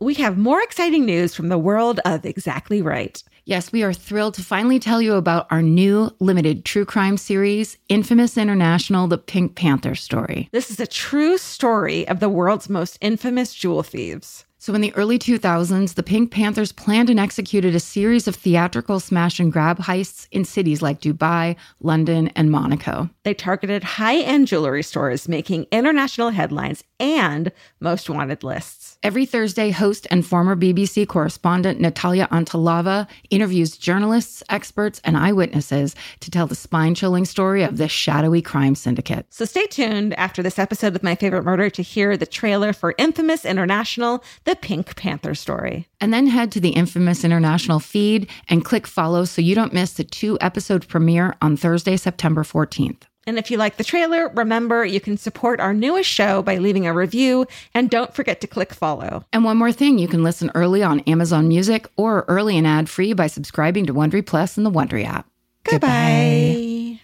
We have more exciting news from the world of Exactly Right. Yes, we are thrilled to finally tell you about our new limited true crime series, Infamous International The Pink Panther Story. This is a true story of the world's most infamous jewel thieves. So, in the early 2000s, the Pink Panthers planned and executed a series of theatrical smash and grab heists in cities like Dubai, London, and Monaco. They targeted high end jewelry stores, making international headlines and most wanted lists. Every Thursday, host and former BBC correspondent Natalia Antelava interviews journalists, experts, and eyewitnesses to tell the spine chilling story of this shadowy crime syndicate. So stay tuned after this episode of My Favorite Murder to hear the trailer for Infamous International, the Pink Panther story. And then head to the Infamous International feed and click follow so you don't miss the two episode premiere on Thursday, September 14th. And if you like the trailer, remember you can support our newest show by leaving a review and don't forget to click follow. And one more thing, you can listen early on Amazon Music or early and ad-free by subscribing to Wondery Plus in the Wondery app. Goodbye.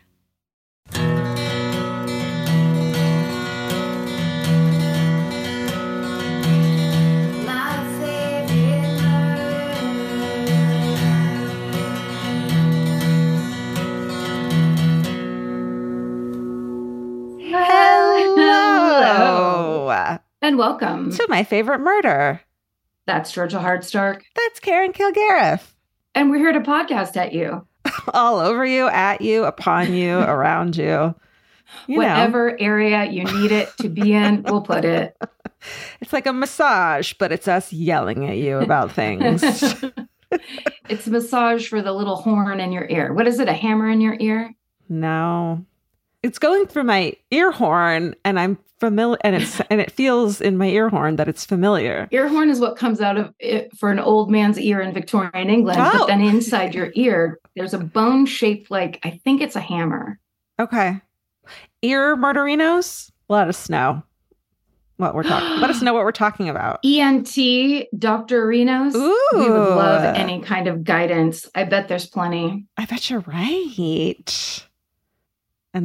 Hello. And welcome. To my favorite murder. That's Georgia Hardstark. That's Karen Kilgariff. And we're here to podcast at you. All over you, at you, upon you, around you. you Whatever know. area you need it to be in, we'll put it. It's like a massage, but it's us yelling at you about things. it's a massage for the little horn in your ear. What is it? A hammer in your ear? No. It's going through my ear horn and I'm familiar and it's and it feels in my ear horn that it's familiar. Ear horn is what comes out of it for an old man's ear in Victorian England, Oh. but then inside your ear there's a bone shaped like I think it's a hammer. Okay. Ear murderinos, let us know what we're talking. let us know what we're talking about. ENT, Dr. Renos. Ooh. We would love any kind of guidance. I bet there's plenty. I bet you're right.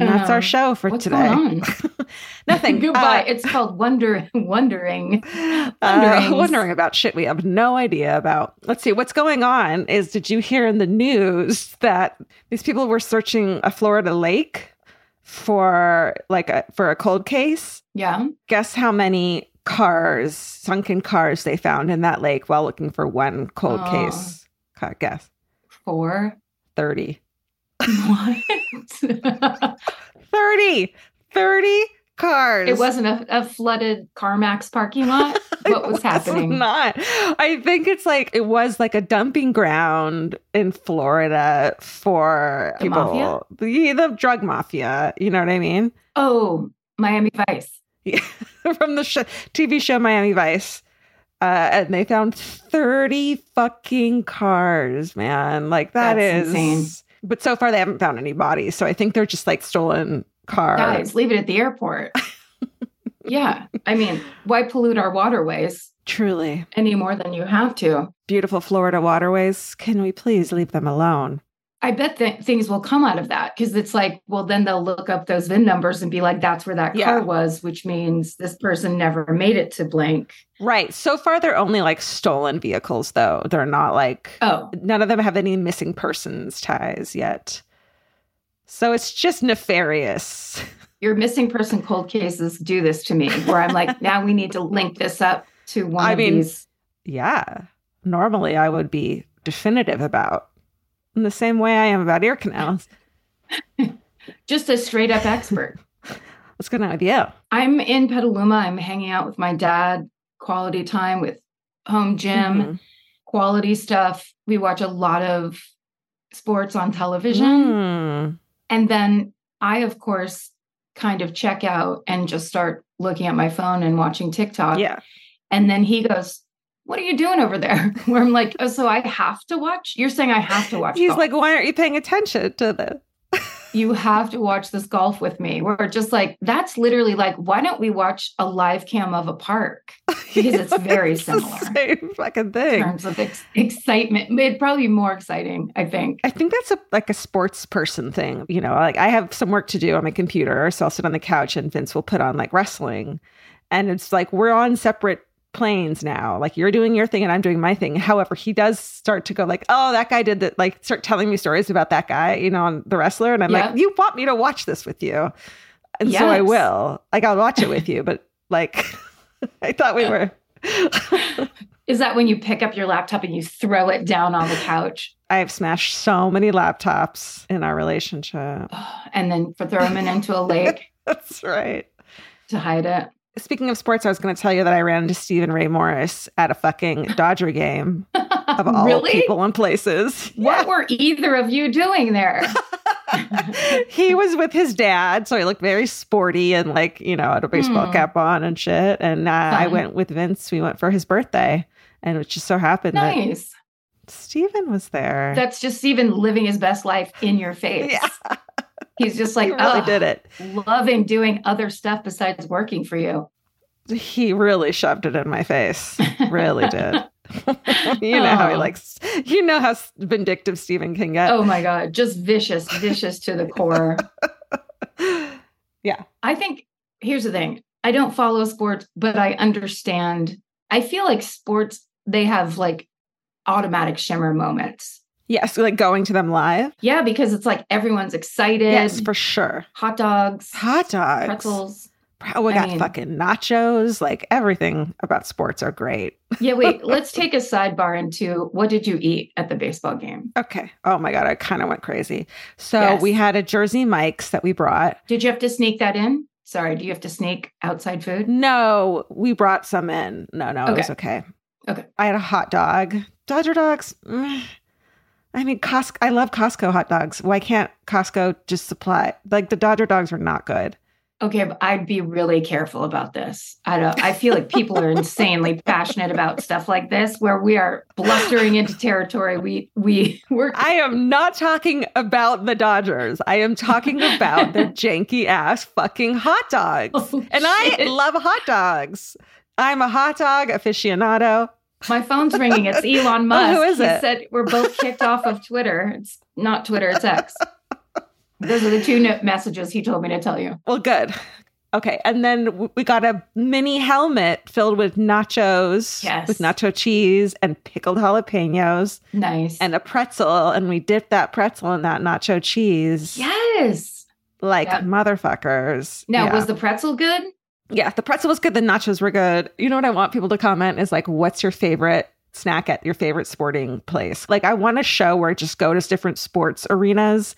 And that's our Um, show for today. Nothing. Goodbye. Uh, it's called Wonder Wondering. uh, wondering about shit we have no idea about. Let's see what's going on. Is did you hear in the news that these people were searching a Florida lake for like a for a cold case? Yeah. Guess how many cars, sunken cars, they found in that lake while looking for one cold Oh. case? Guess Four. thirty. What? 30 30 cars it wasn't a, a flooded CarMax parking lot. What was happening? not i think it's like it was like a dumping ground in florida for The people the, the drug mafia you know what i mean Oh, Miami Vice. Yeah, from the sh- tv show miami vice uh, and they found 30 fucking cars man like that That's is insane. But so far they haven't found any bodies so i think they're just like stolen cars Guys, leave it at the airport. yeah. I mean, why pollute our waterways truly any more than you have to? beautiful Florida waterways. Can we please leave them alone? I bet that things will come out of that because it's like, well, then they'll look up those VIN numbers and be like, that's where that Yeah. car was, which means this person never made it to blank. Right. So far, they're only like stolen vehicles, though. They're not like, Oh, none of them have any missing persons ties yet. So it's just nefarious. your missing person cold cases do this to me where I'm like, now we need to link this up to one I of mean- these. Yeah. Normally, I would be definitive about in the same way I am about ear canals. Just a straight up expert. What's going on with you? I'm in Petaluma. I'm hanging out with my dad, quality time with Home Jim, Mhm. quality stuff. We watch a lot of sports on television. Mm. And then I, of course, kind of check out and just start looking at my phone and watching TikTok. Yeah. And then he goes, What are you doing over there? Where I'm like, Oh, so I have to watch? You're saying I have to watch. He's golf. like, why aren't you paying attention to this? You have to watch this golf with me. We're just like, that's literally like, why don't we watch a live cam of a park? Because it's very It's the similar. same fucking In thing. terms of ex- excitement. It'd probably be more exciting, I think. I think that's a like a sports person thing. You know, like I have some work to do on my computer, so I'll sit on the couch and Vince will put on like wrestling. And it's like we're on separate planes now. Like you're doing your thing and I'm doing my thing. However, he does start to go like, "Oh, that guy did that." Like start telling me stories about that guy, you know, on the wrestler, and I'm like, "You want me to watch this with you?" And so I will. Like I'll watch it with you, but like I thought we were. Is that when you pick up your laptop and you throw it down on the couch I have smashed so many laptops in our relationship. and then for throw them into a lake That's right. to hide it? Speaking of sports, I was going to tell you that I ran into Steven Ray Morris at a fucking Dodger game of all really? people and places. What were either of you doing there? he was with his dad, so he looked very sporty and like you know had a baseball Hmm. cap on and shit. And uh, I went with Vince. We went for his birthday, and it just so happened nice. that Steven was there. That's just Steven living his best life in your face. yeah, He's just like, really "Oh, did it. loving doing other stuff besides working for you. He really shoved it in my face. Really did. you know how he likes. You know how vindictive Steven can get. Oh my God, just vicious, vicious to the core. Yeah. I think here's the thing I don't follow sports, but I understand. I feel like sports, they have like automatic shimmer moments. Yes, like going to them live. Yeah, because it's like everyone's excited. Yes, for sure. Hot dogs, Hot dogs. pretzels. Oh, we I got mean- fucking nachos. Like everything about sports are great. Yeah, wait, let's take a sidebar into what did you eat at the baseball game? Okay. Oh my God. I kind of went crazy. So Yes. we had a Jersey Mike's that we brought. Did you have to sneak that in? Sorry, do you have to sneak outside food? No, we brought some in. No, no, it was okay. Okay. I had a hot dog. Dodger dogs. mm, I mean, Costco. I love Costco hot dogs. Why can't Costco just supply? Like the Dodger dogs are not good. Okay, but I'd be really careful about this. I don't I feel like people are insanely passionate about stuff like this where we are blustering into territory we we we're I am not talking about the Dodgers. I am talking about the janky ass fucking hot dogs. Oh, and I love hot dogs. I'm a hot dog aficionado. My phone's ringing. It's Elon oh, Musk. who is he it? said we're both kicked off of Twitter. It's not Twitter, it's X. Those are the two messages he told me to tell you. Well, good. Okay. And then we got a mini helmet filled with nachos, Yes. with nacho cheese and pickled jalapenos Nice. and a pretzel. And we dipped that pretzel in that nacho cheese yes. like Yep. motherfuckers. Now, yeah. was the pretzel good? Yeah, the pretzel was good. The nachos were good. You know what I want people to comment is like, what's your favorite snack at your favorite sporting place? Like, I want a show where I just go to different sports arenas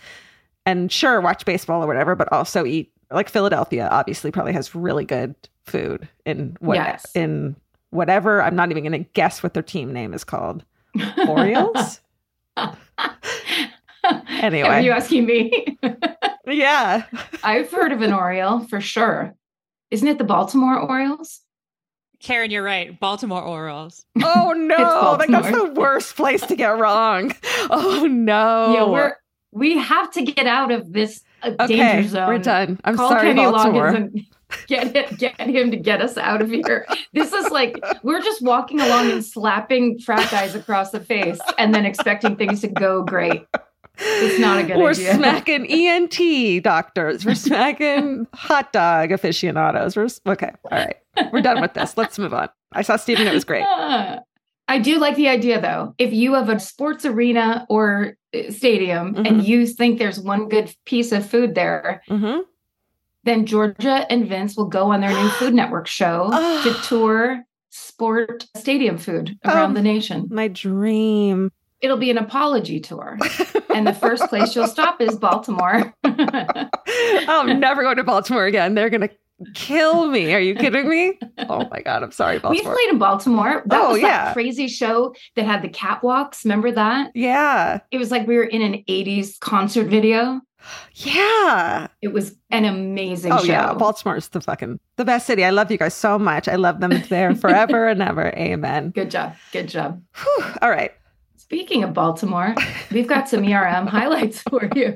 and sure, watch baseball or whatever, but also eat. Like Philadelphia, obviously, probably has really good food in what Yes. in whatever. I'm not even going to guess what their team name is called. Orioles. Anyway. Are you asking me? yeah. I've heard of an Oriole for sure. Isn't it the Baltimore Orioles? Karen, you're right. Baltimore Orioles. Oh no! Like that's the worst place to get wrong. Oh no! Yeah, we're we have to get out of this uh, okay. danger zone. We're done. I'm Call sorry, Kenny Baltimore. Loggins and get it, get him to get us out of here. This is like we're just walking along and slapping frat guys across the face, and then expecting things to go great. It's not a good We're idea. smacking ENT doctors. We're smacking hot dog aficionados. We're okay. All right. We're done with this. Let's move on. I saw Steven. It was great. Ah. I do like the idea though. If you have a sports arena or uh, stadium Mhm. and you think there's one good piece of food there, hmm then Georgia and Vince will go on their new Food Network show Oh. to tour sport stadium food around Oh. the nation. My dream. It'll be an apology tour. and the first place you'll stop is Baltimore. I'm never going to Baltimore again. They're gonna kill me. Are you kidding me? Oh my god, I'm sorry, We played in Baltimore. That Oh, was yeah. that crazy show that had the catwalks. Remember that? Yeah, It was like we were in an 80s concert video. yeah. It was an amazing Oh show. yeah, Baltimore's the fucking the best city. I love you guys so much. I love them there forever and ever. Amen. Good job. Good job. Whew. All right. Speaking of Baltimore, we've got some ERM highlights for you.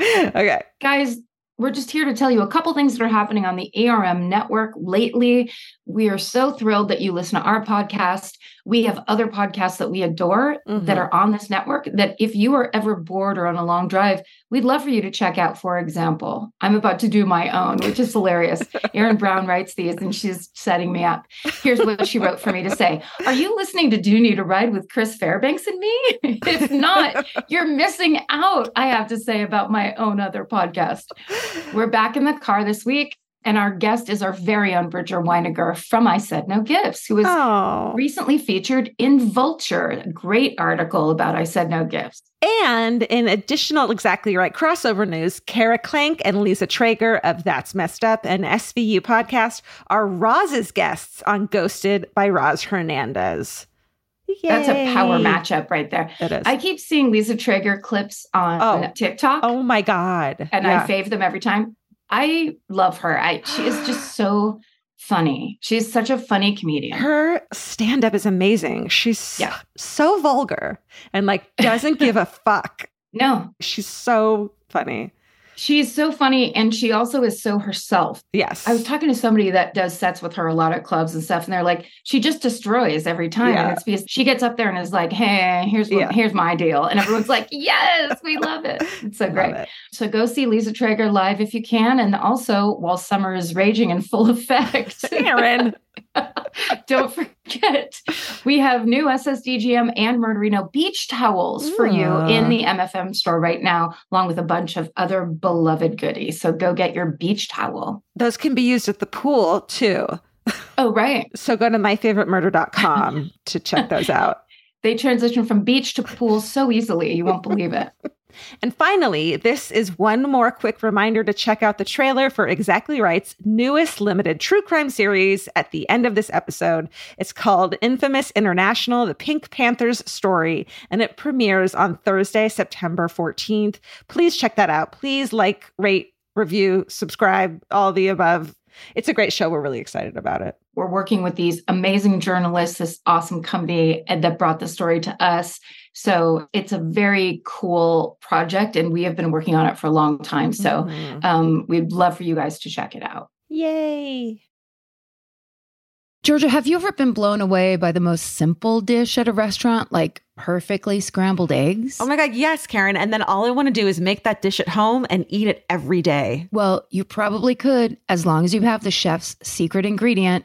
Okay. Guys, we're just here to tell you a couple things that are happening on the ARM network lately. We are so thrilled that you listen to our podcast. We have other podcasts that we adore that Mhm. are on this network. That if you are ever bored or on a long drive, we'd love for you to check out. For example, I'm about to do my own, which is hilarious. Erin Brown writes these and she's setting me up. Here's what she wrote for me to say Are you listening to Do Need a Ride with Chris Fairbanks and me? if not, you're missing out, I have to say about my own other podcast. We're back in the car this week, and our guest is our very own Bridger Winegar from I Said No Gifts, who was Oh. recently featured in Vulture, a great article about I Said No Gifts. And in additional Exactly Right crossover news, Kara Klenk and Lisa Treyger of That's Messed Up and SVU podcast are Roz's guests on Ghosted by Roz Hernandez. That's a power matchup right there. It is. I keep seeing Lisa Treyger clips on Oh. TikTok, oh my God. and Yeah. I fave them every time. I love her. I she is just so funny. She's such a funny comedian. Her stand up is amazing. She's Yeah. so vulgar and like doesn't give a fuck. no, She's so funny. She's so funny, and she also is so herself. Yes. I was talking to somebody that does sets with her a lot at clubs and stuff, and they're like, she just destroys every time. Yeah. And it's because she gets up there and is like, hey, here's what, Yeah. here's my deal. And everyone's like, yes, we love it. It's so great. it. So go see Lisa Treyger live if you can. And also while summer is raging in full effect. Aaron. Don't forget, we have new SSDGM and Murderino beach towels for you in the MFM store right now, along with a bunch of other beloved goodies. So go get your beach towel. Those can be used at the pool too. Oh, right. So go to myfavoritemurder.com to check those out. They transition from beach to pool so easily, you won't believe it. And finally, this is one more quick reminder to check out the trailer for Exactly Right's newest limited true crime series at the end of this episode. It's called Infamous International The Pink Panthers Story, and it premieres on Thursday, September 14th. Please check that out. Please like, rate, review, subscribe, all the above. It's a great show. We're really excited about it. We're working with these amazing journalists, this awesome company that brought the story to us. So it's a very cool project, and we have been working on it for a long time. So Mhm. um, we'd love for you guys to check it out. yay. Georgia, have you ever been blown away by the most simple dish at a restaurant, like perfectly scrambled eggs? Oh my God, yes, Karen. And then all I want to do is make that dish at home and eat it every day. well, you probably could, as long as you have the chef's secret ingredient,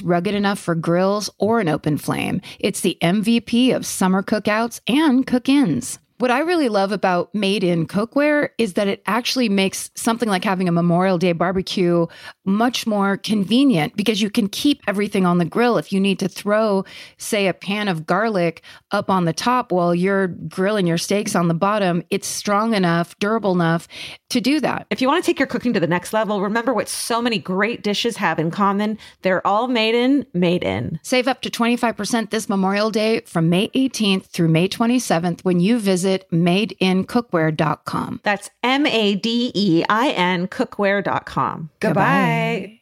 rugged enough for grills or an open flame. It's the MVP of summer cookouts and cook ins. What I really love about made in cookware is that it actually makes something like having a Memorial Day barbecue much more convenient because you can keep everything on the grill. If you need to throw, say, a pan of garlic up on the top while you're grilling your steaks on the bottom, it's strong enough, durable enough to do that. If you want to take your cooking to the next level, remember what so many great dishes have in common. They're all made in, made in. Save up to 25% this Memorial Day from May 18th through May 27th when you visit madeincookware.com. That's M A D E I N cookware.com. Goodbye.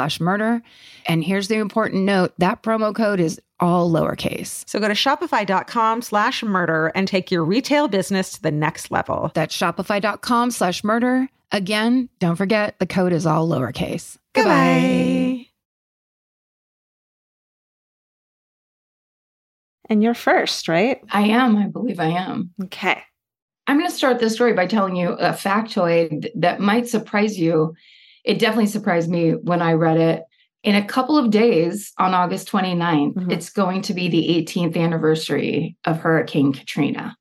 slash murder. And here's the important note that promo code is all lowercase. So go to shopify.com slash murder and take your retail business to the next level. That's shopify.com slash murder. Again, don't forget the code is all lowercase. Goodbye. And you're first, right? I am. I believe I am. Okay. I'm going to start this story by telling you a factoid that might surprise you. It definitely surprised me when I read it. In a couple of days on August 29th, Mhm. it's going to be the 18th anniversary of Hurricane Katrina.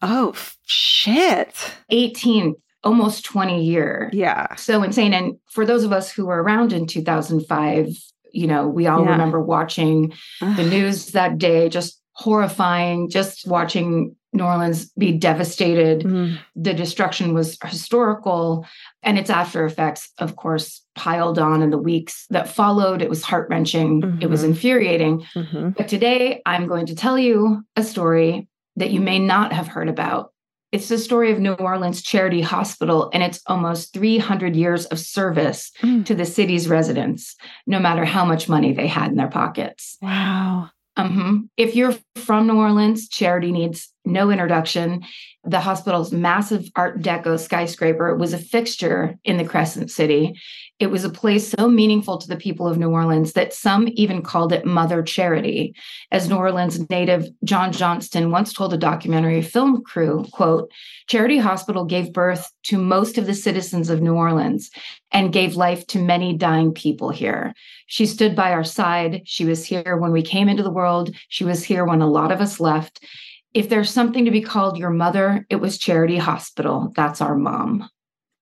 Oh, shit. 18th, almost 20 year. Yeah. So insane. And for those of us who were around in 2005, you know, we all Yeah. remember watching the news that day, just horrifying, just watching New Orleans be devastated. Mm, The destruction was historical, and its after effects, of course, piled on in the weeks that followed. It was heart wrenching, it was Mhm. infuriating. mhm. But today, I'm going to tell you a story that you may not have heard about. It's the story of New Orleans Charity Hospital and its almost 300 years of service Mm. to the city's residents, no matter how much money they had in their pockets. Wow. Mhm. If you're from New Orleans, Charity needs no introduction. The hospital's massive Art Deco skyscraper was a fixture in the Crescent City. It was a place so meaningful to the people of New Orleans that some even called it Mother Charity. As New Orleans native John Johnston once told a documentary film crew, quote, Charity Hospital gave birth to most of the citizens of New Orleans and gave life to many dying people here. She stood by our side. She was here when we came into the world. She was here when a lot of us left. If there's something to be called your mother, it was Charity Hospital. That's our mom.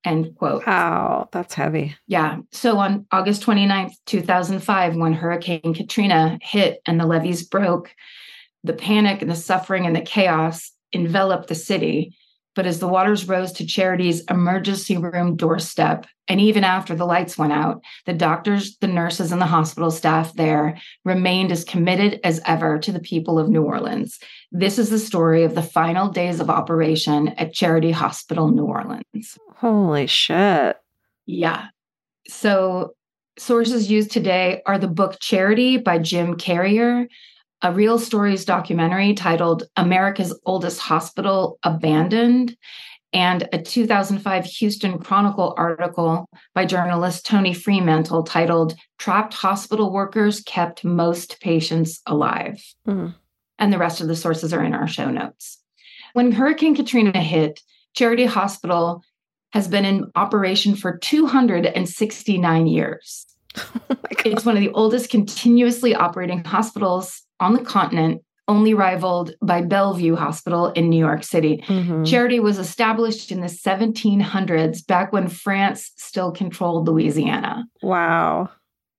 End quote. Wow. That's heavy. Yeah. So on August 29th, 2005, when Hurricane Katrina hit and the levees broke, the panic and the suffering and the chaos enveloped the city. But as the waters rose to Charity's emergency room doorstep, and even after the lights went out, the doctors, the nurses, and the hospital staff there remained as committed as ever to the people of New Orleans. This is the story of the final days of operation at Charity Hospital, New Orleans. Holy shit. Yeah. So sources used today are the book Charity by Jim Carrier, a real stories documentary titled America's Oldest Hospital Abandoned, and a 2005 Houston Chronicle article by journalist Tony Freemantle titled Trapped Hospital Workers Kept Most Patients Alive. Mm. And the rest of the sources are in our show notes. When Hurricane Katrina hit, Charity Hospital has been in operation for 269 years. Oh. It's one of the oldest continuously operating hospitals on the continent, only rivaled by Bellevue Hospital in New York City. Mhm. Charity was established in the 1700s, back when France still controlled Louisiana. Wow.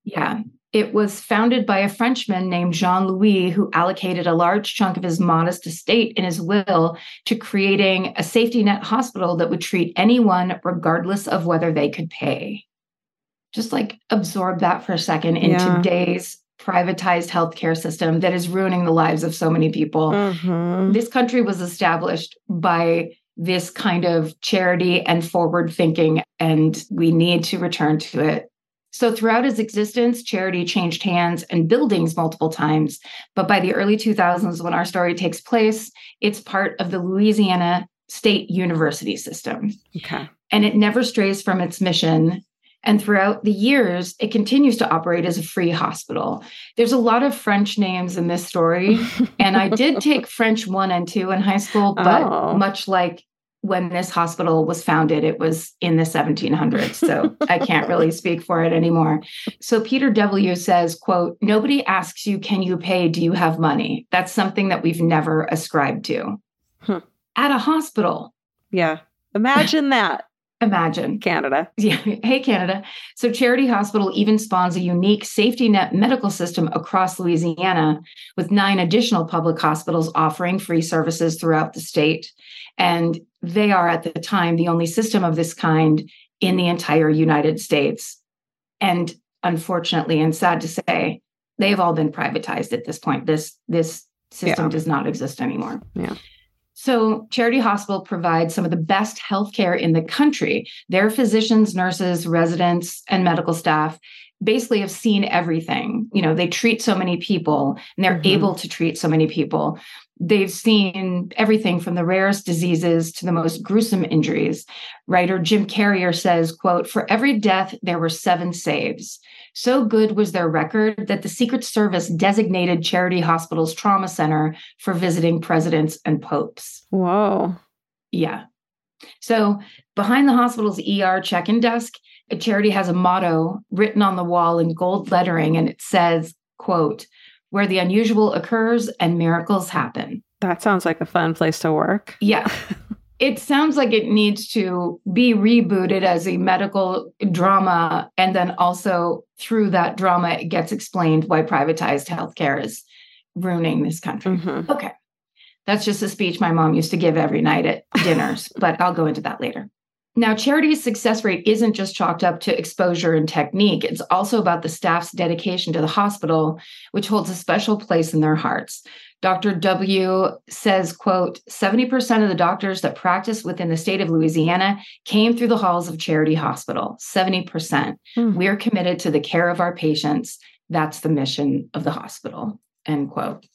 Yeah. It was founded by a Frenchman named Jean Louis, who allocated a large chunk of his modest estate in his will to creating a safety net hospital that would treat anyone, regardless of whether they could pay. Just like absorb that for a second in Yeah. today's privatized healthcare system that is ruining the lives of so many people Mhm. this country was established by this kind of charity and forward thinking, and we need to return to it. So, throughout its existence, charity changed hands and buildings multiple times. But by the early 2000s, when our story takes place, it's part of the Louisiana State University system Okay. and it never strays from its mission. And throughout the years, it continues to operate as a free hospital. There's a lot of French names in this story, and I did take French one and two in high school, but Oh. much like when this hospital was founded, it was in the 1700s. So I can't really speak for it anymore. So Peter W says, quote, nobody asks you, can you pay? Do you have money? That's something that we've never ascribed to. Hmm. At a hospital. Yeah. Imagine that. Imagine. Canada. Yeah. Hey, Canada. So, Charity Hospital even spawns a unique safety net medical system across Louisiana, with nine additional public hospitals offering free services throughout the state. And they are, at the time, the only system of this kind in the entire United States. And unfortunately, and sad to say, they've all been privatized at this point. This this system Yeah. does not exist anymore. Yeah. So, Charity Hospital provides some of the best healthcare in the country. Their physicians, nurses, residents, and medical staff basically have seen everything. You know, they treat so many people and they're Mhm. able to treat so many people. They've seen everything from the rarest diseases to the most gruesome injuries. Writer Jim Carrier says, quote, "For every death there were 7 saves. So good was their record that the Secret Service designated Charity Hospital's trauma center for visiting presidents and popes." Whoa. Yeah. So behind the hospital's ER check in desk, a charity has a motto written on the wall in gold lettering, and it says, quote, where the unusual occurs and miracles happen. That sounds like a fun place to work. Yeah. it sounds like it needs to be rebooted as a medical drama. And then also through that drama, it gets explained why privatized healthcare is ruining this country. Mhm. Okay. That's just a speech my mom used to give every night at dinners, but I'll go into that later. Now, charity's success rate isn't just chalked up to exposure and technique. It's also about the staff's dedication to the hospital, which holds a special place in their hearts. Dr. W says, quote, 70% of the doctors that practice within the state of Louisiana came through the halls of Charity Hospital. 70%. Hmm. We're committed to the care of our patients. That's the mission of the hospital, end quote.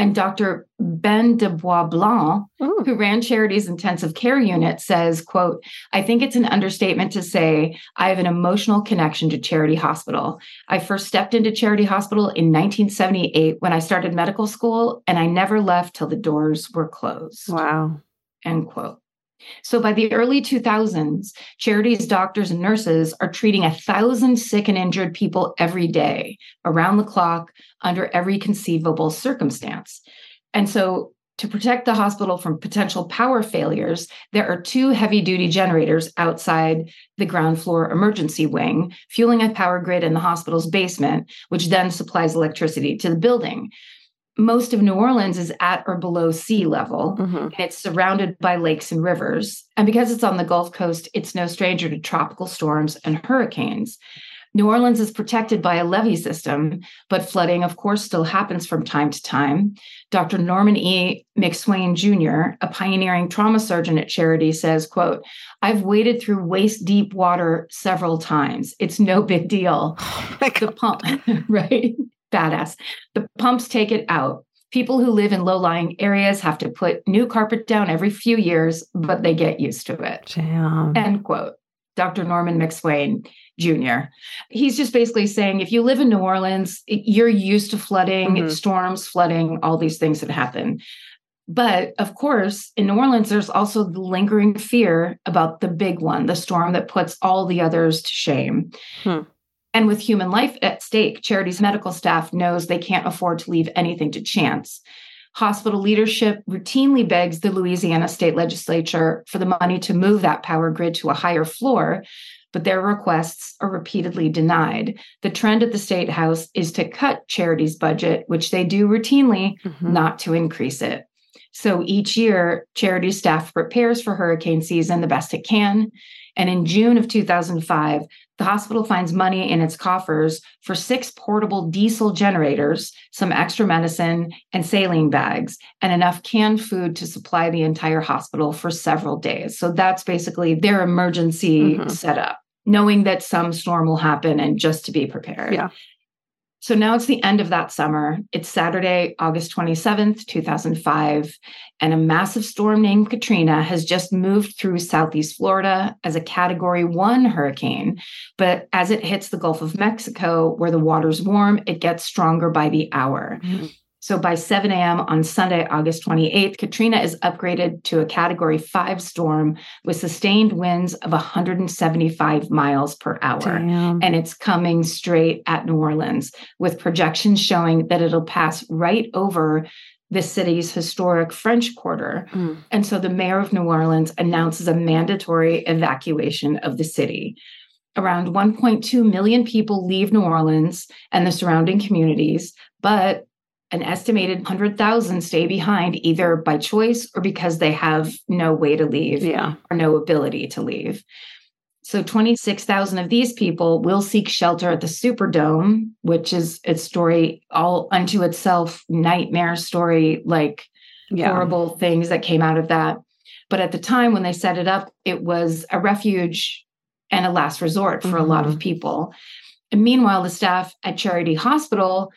And Dr. Ben deBoisblanc, Ooh. who ran Charity's intensive care unit, says, quote, I think it's an understatement to say I have an emotional connection to Charity Hospital. I first stepped into Charity Hospital in 1978 when I started medical school, and I never left till the doors were closed. Wow. End quote. So by the early 2000s, charities, doctors and nurses are treating a thousand sick and injured people every day, around the clock, under every conceivable circumstance. And so to protect the hospital from potential power failures, there are two heavy duty generators outside the ground floor emergency wing, fueling a power grid in the hospital's basement, which then supplies electricity to the building. Most of New Orleans is at or below sea level, Mhm. and it's surrounded by lakes and rivers. And because it's on the Gulf Coast, it's no stranger to tropical storms and hurricanes. New Orleans is protected by a levee system, but flooding, of course, still happens from time to time. Dr. Norman E. McSwain Jr., a pioneering trauma surgeon at Charity, says, quote, I've waded through waist deep water several times. It's no big deal. The pump, right? Badass. The pumps take it out. People who live in low lying areas have to put new carpet down every few years, but they get used to it. Damn. End quote. Dr. Norman McSwain Jr. He's just basically saying if you live in New Orleans, you're used to flooding, Mhm. storms, flooding, all these things that happen. But of course, in New Orleans, there's also the lingering fear about the big one, the storm that puts all the others to shame. Hmm. And with human life at stake, Charity's medical staff knows they can't afford to leave anything to chance. Hospital leadership routinely begs the Louisiana state legislature for the money to move that power grid to a higher floor, but their requests are repeatedly denied. The trend at the state house is to cut charity's budget, which they do routinely, Mhm. not to increase it. So each year, charity staff prepares for hurricane season the best it can. And in June of 2005, the hospital finds money in its coffers for six portable diesel generators, some extra medicine, and saline bags, and enough canned food to supply the entire hospital for several days. So that's basically their emergency Mhm. setup, knowing that some storm will happen and just to be prepared. Yeah. So now it's the end of that summer. It's Saturday, August 27th, 2005, and a massive storm named Katrina has just moved through Southeast Florida as a category one hurricane. But as it hits the Gulf of Mexico, where the water's warm, it gets stronger by the hour. Mhm. So by 7 a.m. on Sunday, August 28th, Katrina is upgraded to a category five storm with sustained winds of 175 miles per hour. Damn. And it's coming straight at New Orleans with projections showing that it'll pass right over the city's historic French Quarter. Mm. And so the mayor of New Orleans announces a mandatory evacuation of the city. Around 1.2 million people leave New Orleans and the surrounding communities, but an estimated 100,000 stay behind either by choice or because they have no way to leave Yeah. or no ability to leave. So 26,000 of these people will seek shelter at the Superdome, which is a story all unto itself, nightmare story, like Yeah. horrible things that came out of that. But at the time when they set it up, it was a refuge and a last resort for a lot of mm-hmm. people. And meanwhile, the staff at Charity Hospital,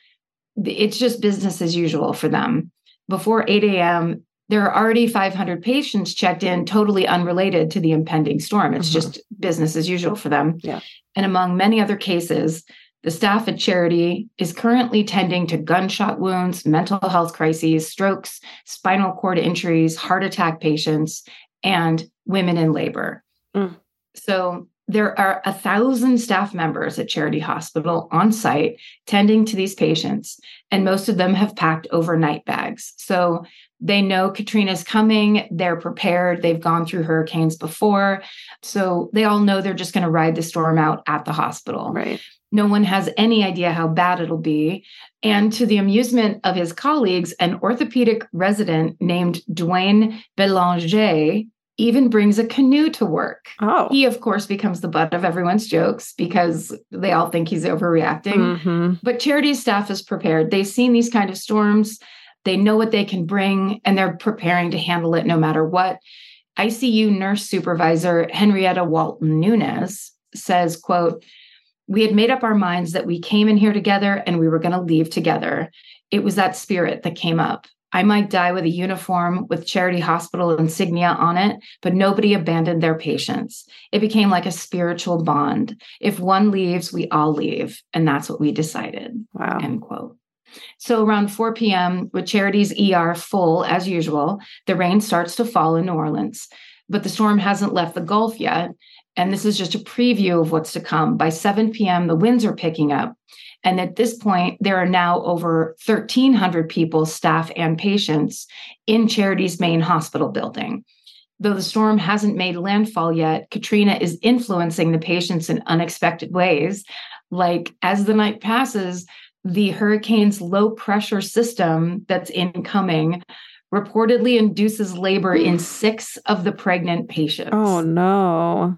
it's just business as usual for them. Before 8 a.m., there are already 500 patients checked in, totally unrelated to the impending storm. It's Mhm. just business as usual for them. Yeah. And among many other cases, the staff at Charity is currently tending to gunshot wounds, mental health crises, strokes, spinal cord injuries, heart attack patients, and women in labor. Mm. So there are a thousand staff members at Charity Hospital on site tending to these patients, and most of them have packed overnight bags. So they know Katrina's coming, they're prepared, they've gone through hurricanes before. So they all know they're just going to ride the storm out at the hospital. Right. No one has any idea how bad it'll be. And to the amusement of his colleagues, an orthopedic resident named Dwayne Belanger even brings a canoe to work. Oh. He, of course, becomes the butt of everyone's jokes because they all think he's overreacting. Mhm. But charity staff is prepared. They've seen these kind of storms. They know what they can bring and they're preparing to handle it no matter what. ICU nurse supervisor Henrietta Walton Nunes says, quote, we had made up our minds that we came in here together and we were going to leave together. It was that spirit that came up. I might die with a uniform with charity hospital insignia on it, but nobody abandoned their patients. It became like a spiritual bond. If one leaves, we all leave. And that's what we decided. Wow. End quote. So around 4 p.m., with Charity's ER full as usual, the rain starts to fall in New Orleans. But the storm hasn't left the Gulf yet. And this is just a preview of what's to come. By 7 p.m., the winds are picking up. And at this point, there are now over 1,300 people, staff, and patients in Charity's main hospital building. Though the storm hasn't made landfall yet, Katrina is influencing the patients in unexpected ways. Like as the night passes, the hurricane's low pressure system that's incoming reportedly induces labor in six of the pregnant patients. Oh no.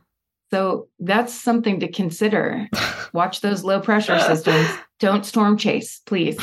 So that's something to consider. Watch those low pressure systems. Don't storm chase, please.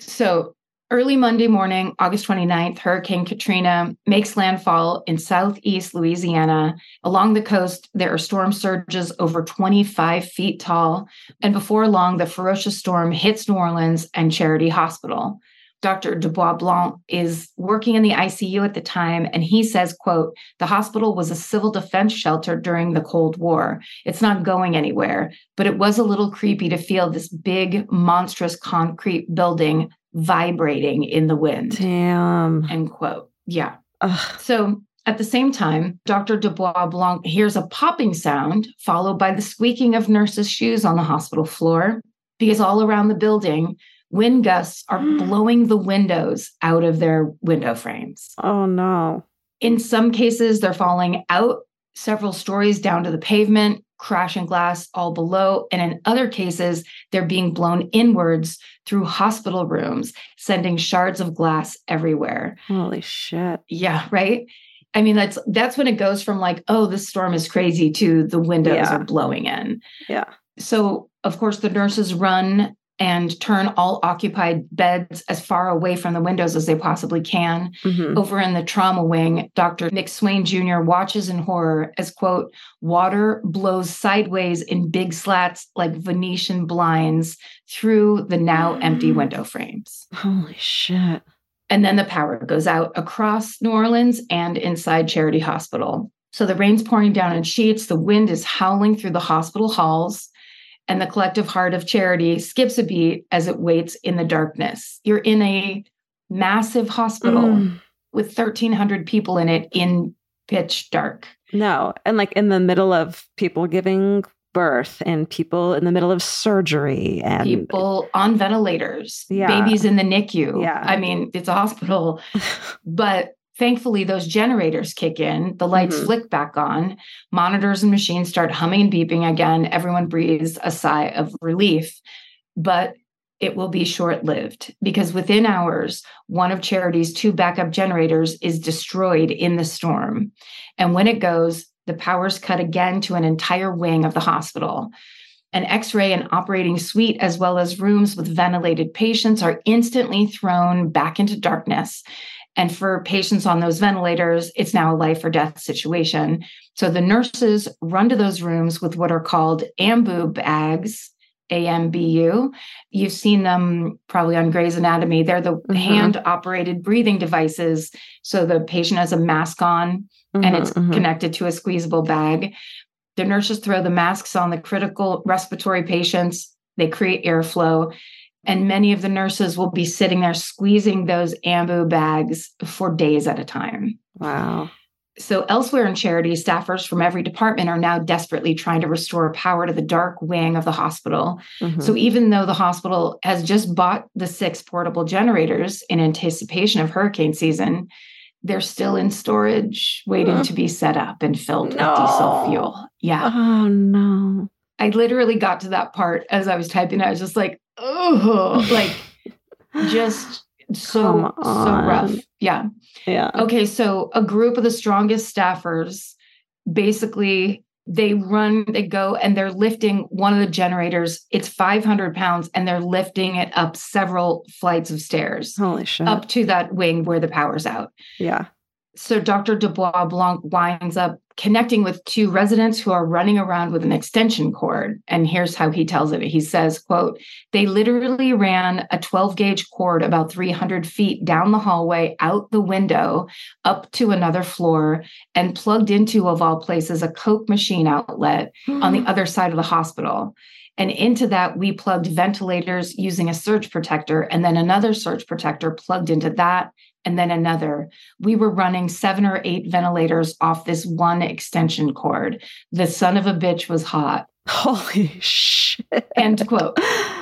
So early Monday morning, August 29th, Hurricane Katrina makes landfall in southeast Louisiana. Along the coast, there are storm surges over 25 feet tall. And before long, the ferocious storm hits New Orleans and Charity Hospital. Dr. deBoisblanc is working in the ICU at the time, and he says, quote, the hospital was a civil defense shelter during the Cold War. It's not going anywhere, but it was a little creepy to feel this big, monstrous concrete building vibrating in the wind, Damn. end quote. Yeah. Ugh. So at the same time, Dr. deBoisblanc hears a popping sound followed by the squeaking of nurses' shoes on the hospital floor because all around the building, wind gusts are blowing the windows out of their window frames. Oh no. In some cases, they're falling out several stories down to the pavement, crashing glass all below. And in other cases, they're being blown inwards through hospital rooms, sending shards of glass everywhere. Holy shit. Yeah, right. I mean, that's that's when it goes from like, oh, this storm is crazy to the windows Yeah. are blowing in. Yeah. So, of course, the nurses run and turn all occupied beds as far away from the windows as they possibly can. Mhm. Over in the trauma wing, Dr. McSwain Jr. watches in horror as, quote, water blows sideways in big slats like Venetian blinds through the now empty window frames. Holy shit. And then the power goes out across New Orleans and inside Charity Hospital. So the rain's pouring down in sheets, the wind is howling through the hospital halls. And the collective heart of charity skips a beat as it waits in the darkness. You're in a massive hospital Mm. with 1,300 people in it in pitch dark. No. And like in the middle of people giving birth and people in the middle of surgery and People on ventilators, Yeah. babies in the NICU. Yeah. I mean, it's a hospital, but thankfully those generators kick in, the lights Mhm. flick back on, monitors and machines start humming and beeping again. Everyone breathes a sigh of relief. But it will be short lived because within hours, one of Charity's two backup generators is destroyed in the storm. And when it goes, the power's cut again to an entire wing of the hospital. An x ray and operating suite, as well as rooms with ventilated patients, are instantly thrown back into darkness. And for patients on those ventilators, it's now a life or death situation. So the nurses run to those rooms with what are called AMBU bags, AMBU. You've seen them probably on Grey's Anatomy. They're the Mhm. hand operated breathing devices. So the patient has a mask on and Mhm, it's mhm. connected to a squeezable bag. The nurses throw the masks on the critical respiratory patients. They create airflow. And many of the nurses will be sitting there squeezing those ambu bags for days at a time. Wow. So, elsewhere in charity, staffers from every department are now desperately trying to restore power to the dark wing of the hospital. Mhm. So, even though the hospital has just bought the six portable generators in anticipation of hurricane season, they're still in storage, waiting to be set up and filled No. with diesel fuel. Yeah. Oh no. I literally got to that part as I was typing. I was just like, oh, like just so, so rough. Yeah. Yeah. Okay, so a group of the strongest staffers basically they run, they go, and they're lifting one of the generators. It's 500 pounds, and they're lifting it up several flights of stairs Holy shit. up to that wing where the power's out. Yeah. So Dr. deBoisblanc winds up connecting with two residents who are running around with an extension cord. And here's how he tells it. He says, quote, they literally ran a 12 gauge cord about 300 feet down the hallway, out the window, up to another floor, and plugged into, of all places, a Coke machine outlet on the hmm. other side of the hospital. And into that, we plugged ventilators using a surge protector, and then another surge protector plugged into that, and then another. We were running seven or eight ventilators off this one extension cord. The son of a bitch was hot. Holy shit. End quote.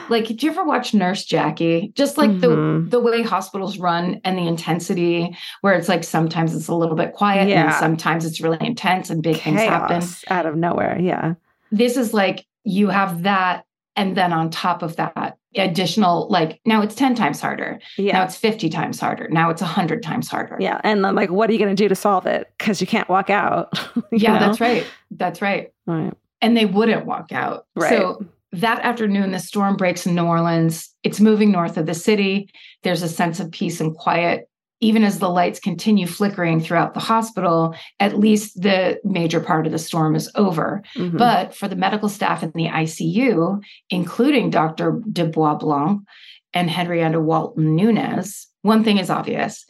Like, did you ever watch Nurse Jackie? Just like the Mhm. the way hospitals run and the intensity, where it's like sometimes it's a little bit quiet and sometimes it's really intense and big things happen out of nowhere. Yeah. this is like you have that and then on top of that additional like now it's 10 times harder yeah. now it's 50 times harder now it's 100 times harder Yeah. And then like what are you gonna do to solve it? Because you can't walk out. yeah know? that's right that's right Right. and they wouldn't walk out Right. so that afternoon the storm breaks in new orleans it's moving north of the city there's a sense of peace and quiet even as the lights continue flickering throughout the hospital at least the major part of the storm is over Mhm. But for the medical staff in the ICU, including Dr. deBoisblanc and Henrietta Walton Nunez, one thing is obvious.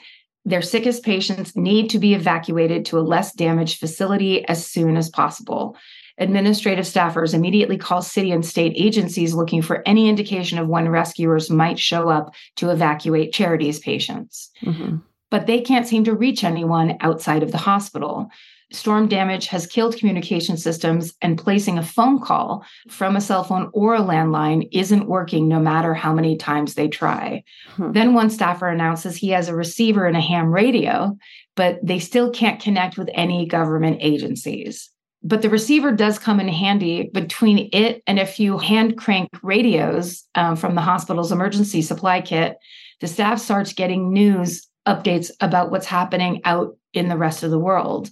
Their sickest patients need to be evacuated to a less damaged facility as soon as possible. Administrative staffers immediately call city and state agencies looking for any indication of when rescuers might show up to evacuate charities patients Mhm. but they can't seem to reach anyone outside of the hospital. Storm damage has killed communication systems, and placing a phone call from a cell phone or a landline isn't working no matter how many times they try. Hmm. Then one staffer announces he has a receiver and a ham radio, but they still can't connect with any government agencies. But the receiver does come in handy between it and a few hand crank radios um, from the hospital's emergency supply kit. The staff starts getting news updates about what's happening out in the rest of the world.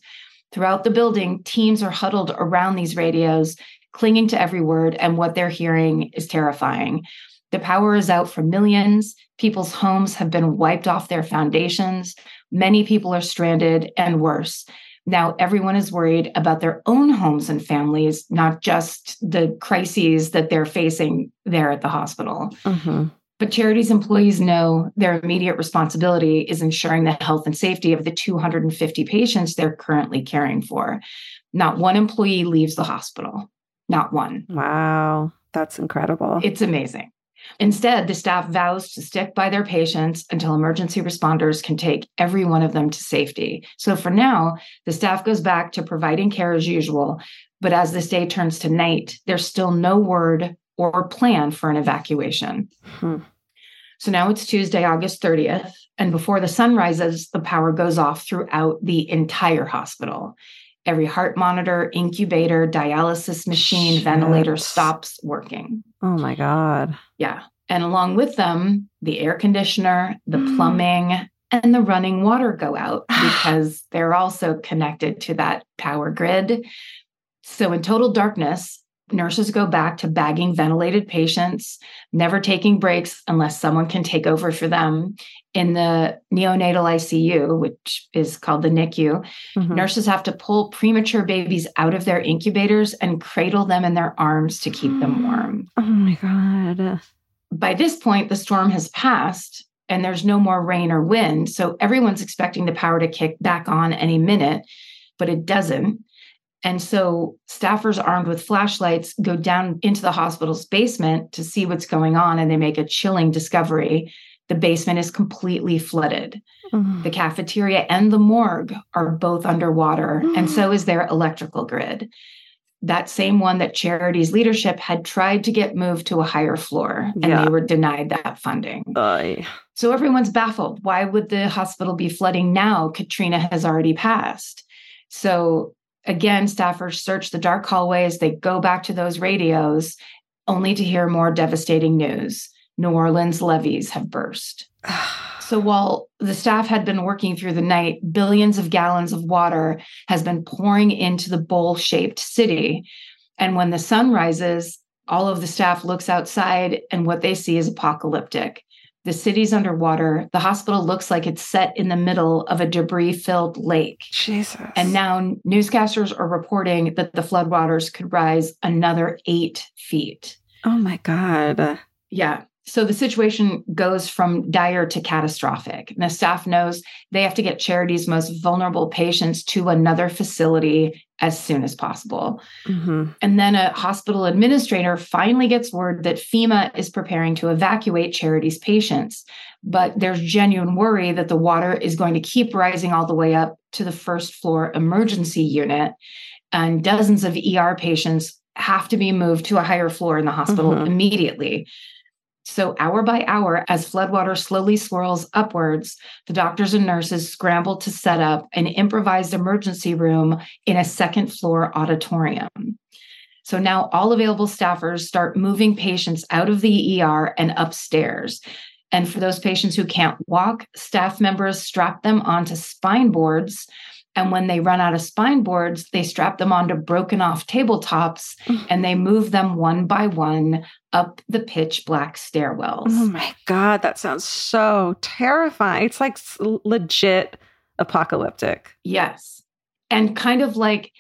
Throughout the building, teams are huddled around these radios, clinging to every word, and what they're hearing is terrifying. The power is out for millions. People's homes have been wiped off their foundations. Many people are stranded, and worse. Now, everyone is worried about their own homes and families, not just the crises that they're facing there at the hospital. Mhm. But charities employees know their immediate responsibility is ensuring the health and safety of the 250 patients they're currently caring for. Not one employee leaves the hospital. Not one. Wow. That's incredible. It's amazing. Instead, the staff vows to stick by their patients until emergency responders can take every one of them to safety. So for now, the staff goes back to providing care as usual. But as this day turns to night, there's still no word or plan for an evacuation. Hmm. So now it's Tuesday, August 30th. And before the sun rises, the power goes off throughout the entire hospital. Every heart monitor, incubator, dialysis machine, Shit. ventilator stops working. Oh my God. Yeah. And along with them, the air conditioner, the mm. plumbing, and the running water go out because they're also connected to that power grid. So, in total darkness, nurses go back to bagging ventilated patients, never taking breaks unless someone can take over for them. In the neonatal ICU, which is called the NICU, Mhm. nurses have to pull premature babies out of their incubators and cradle them in their arms to keep them warm Oh my God. by this point, the storm has passed and there's no more rain or wind. So everyone's expecting the power to kick back on any minute, but it doesn't. And so staffers armed with flashlights go down into the hospital's basement to see what's going on. And they make a chilling discovery. The basement is completely flooded. Mm. The cafeteria and the morgue are both underwater, and so is their electrical grid. That same one that Charity's leadership had tried to get moved to a higher floor, and Yeah. they were denied that funding. So everyone's baffled. Why would the hospital be flooding now? Katrina has already passed. So again, staffers search the dark hallways. They go back to those radios only to hear more devastating news. New Orleans levees have burst. So while the staff had been working through the night, billions of gallons of water has been pouring into the bowl-shaped city. And when the sun rises, all of the staff looks outside and what they see is apocalyptic. The city's underwater. The hospital looks like it's set in the middle of a debris-filled lake. Jesus. And now newscasters are reporting that the floodwaters could rise another eight feet. Oh my God. Yeah. So the situation goes from dire to catastrophic. And the staff knows they have to get Charity's most vulnerable patients to another facility as soon as possible. hmm And then a hospital administrator finally gets word that FEMA is preparing to evacuate Charity's patients. But there's genuine worry that the water is going to keep rising all the way up to the first floor emergency unit. And dozens of ER patients have to be moved to a higher floor in the hospital Mhm. immediately. So, hour by hour, as floodwater slowly swirls upwards, the doctors and nurses scramble to set up an improvised emergency room in a second floor auditorium. So now all available staffers start moving patients out of the ER and upstairs. And for those patients who can't walk, staff members strap them onto spine boards. And when they run out of spine boards, they strap them onto broken off tabletops mm-hmm. and they move them one by one up the pitch black stairwells. Oh my God. That sounds so terrifying. It's like legit apocalyptic. Yes. And kind of like,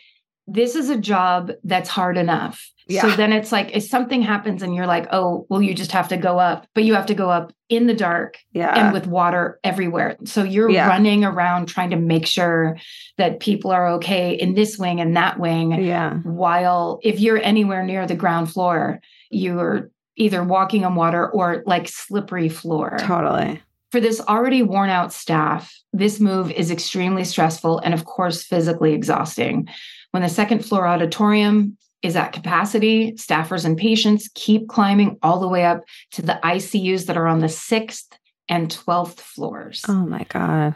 this is a job that's hard enough. So then it's like, if something happens and you're like, oh, well, you just have to go up, but you have to go up in the dark Yeah. and with water everywhere. So you're Yeah. running around trying to make sure that people are okay in this wing and that wing. yeah. While if you're anywhere near the ground floor, you're either walking on water or like slippery floor. Totally. For this already worn out staff, this move is extremely stressful and, of course, physically exhausting. When the second floor auditorium is at capacity, staffers and patients keep climbing all the way up to the ICUs that are on the sixth and 12th floors. Oh my God.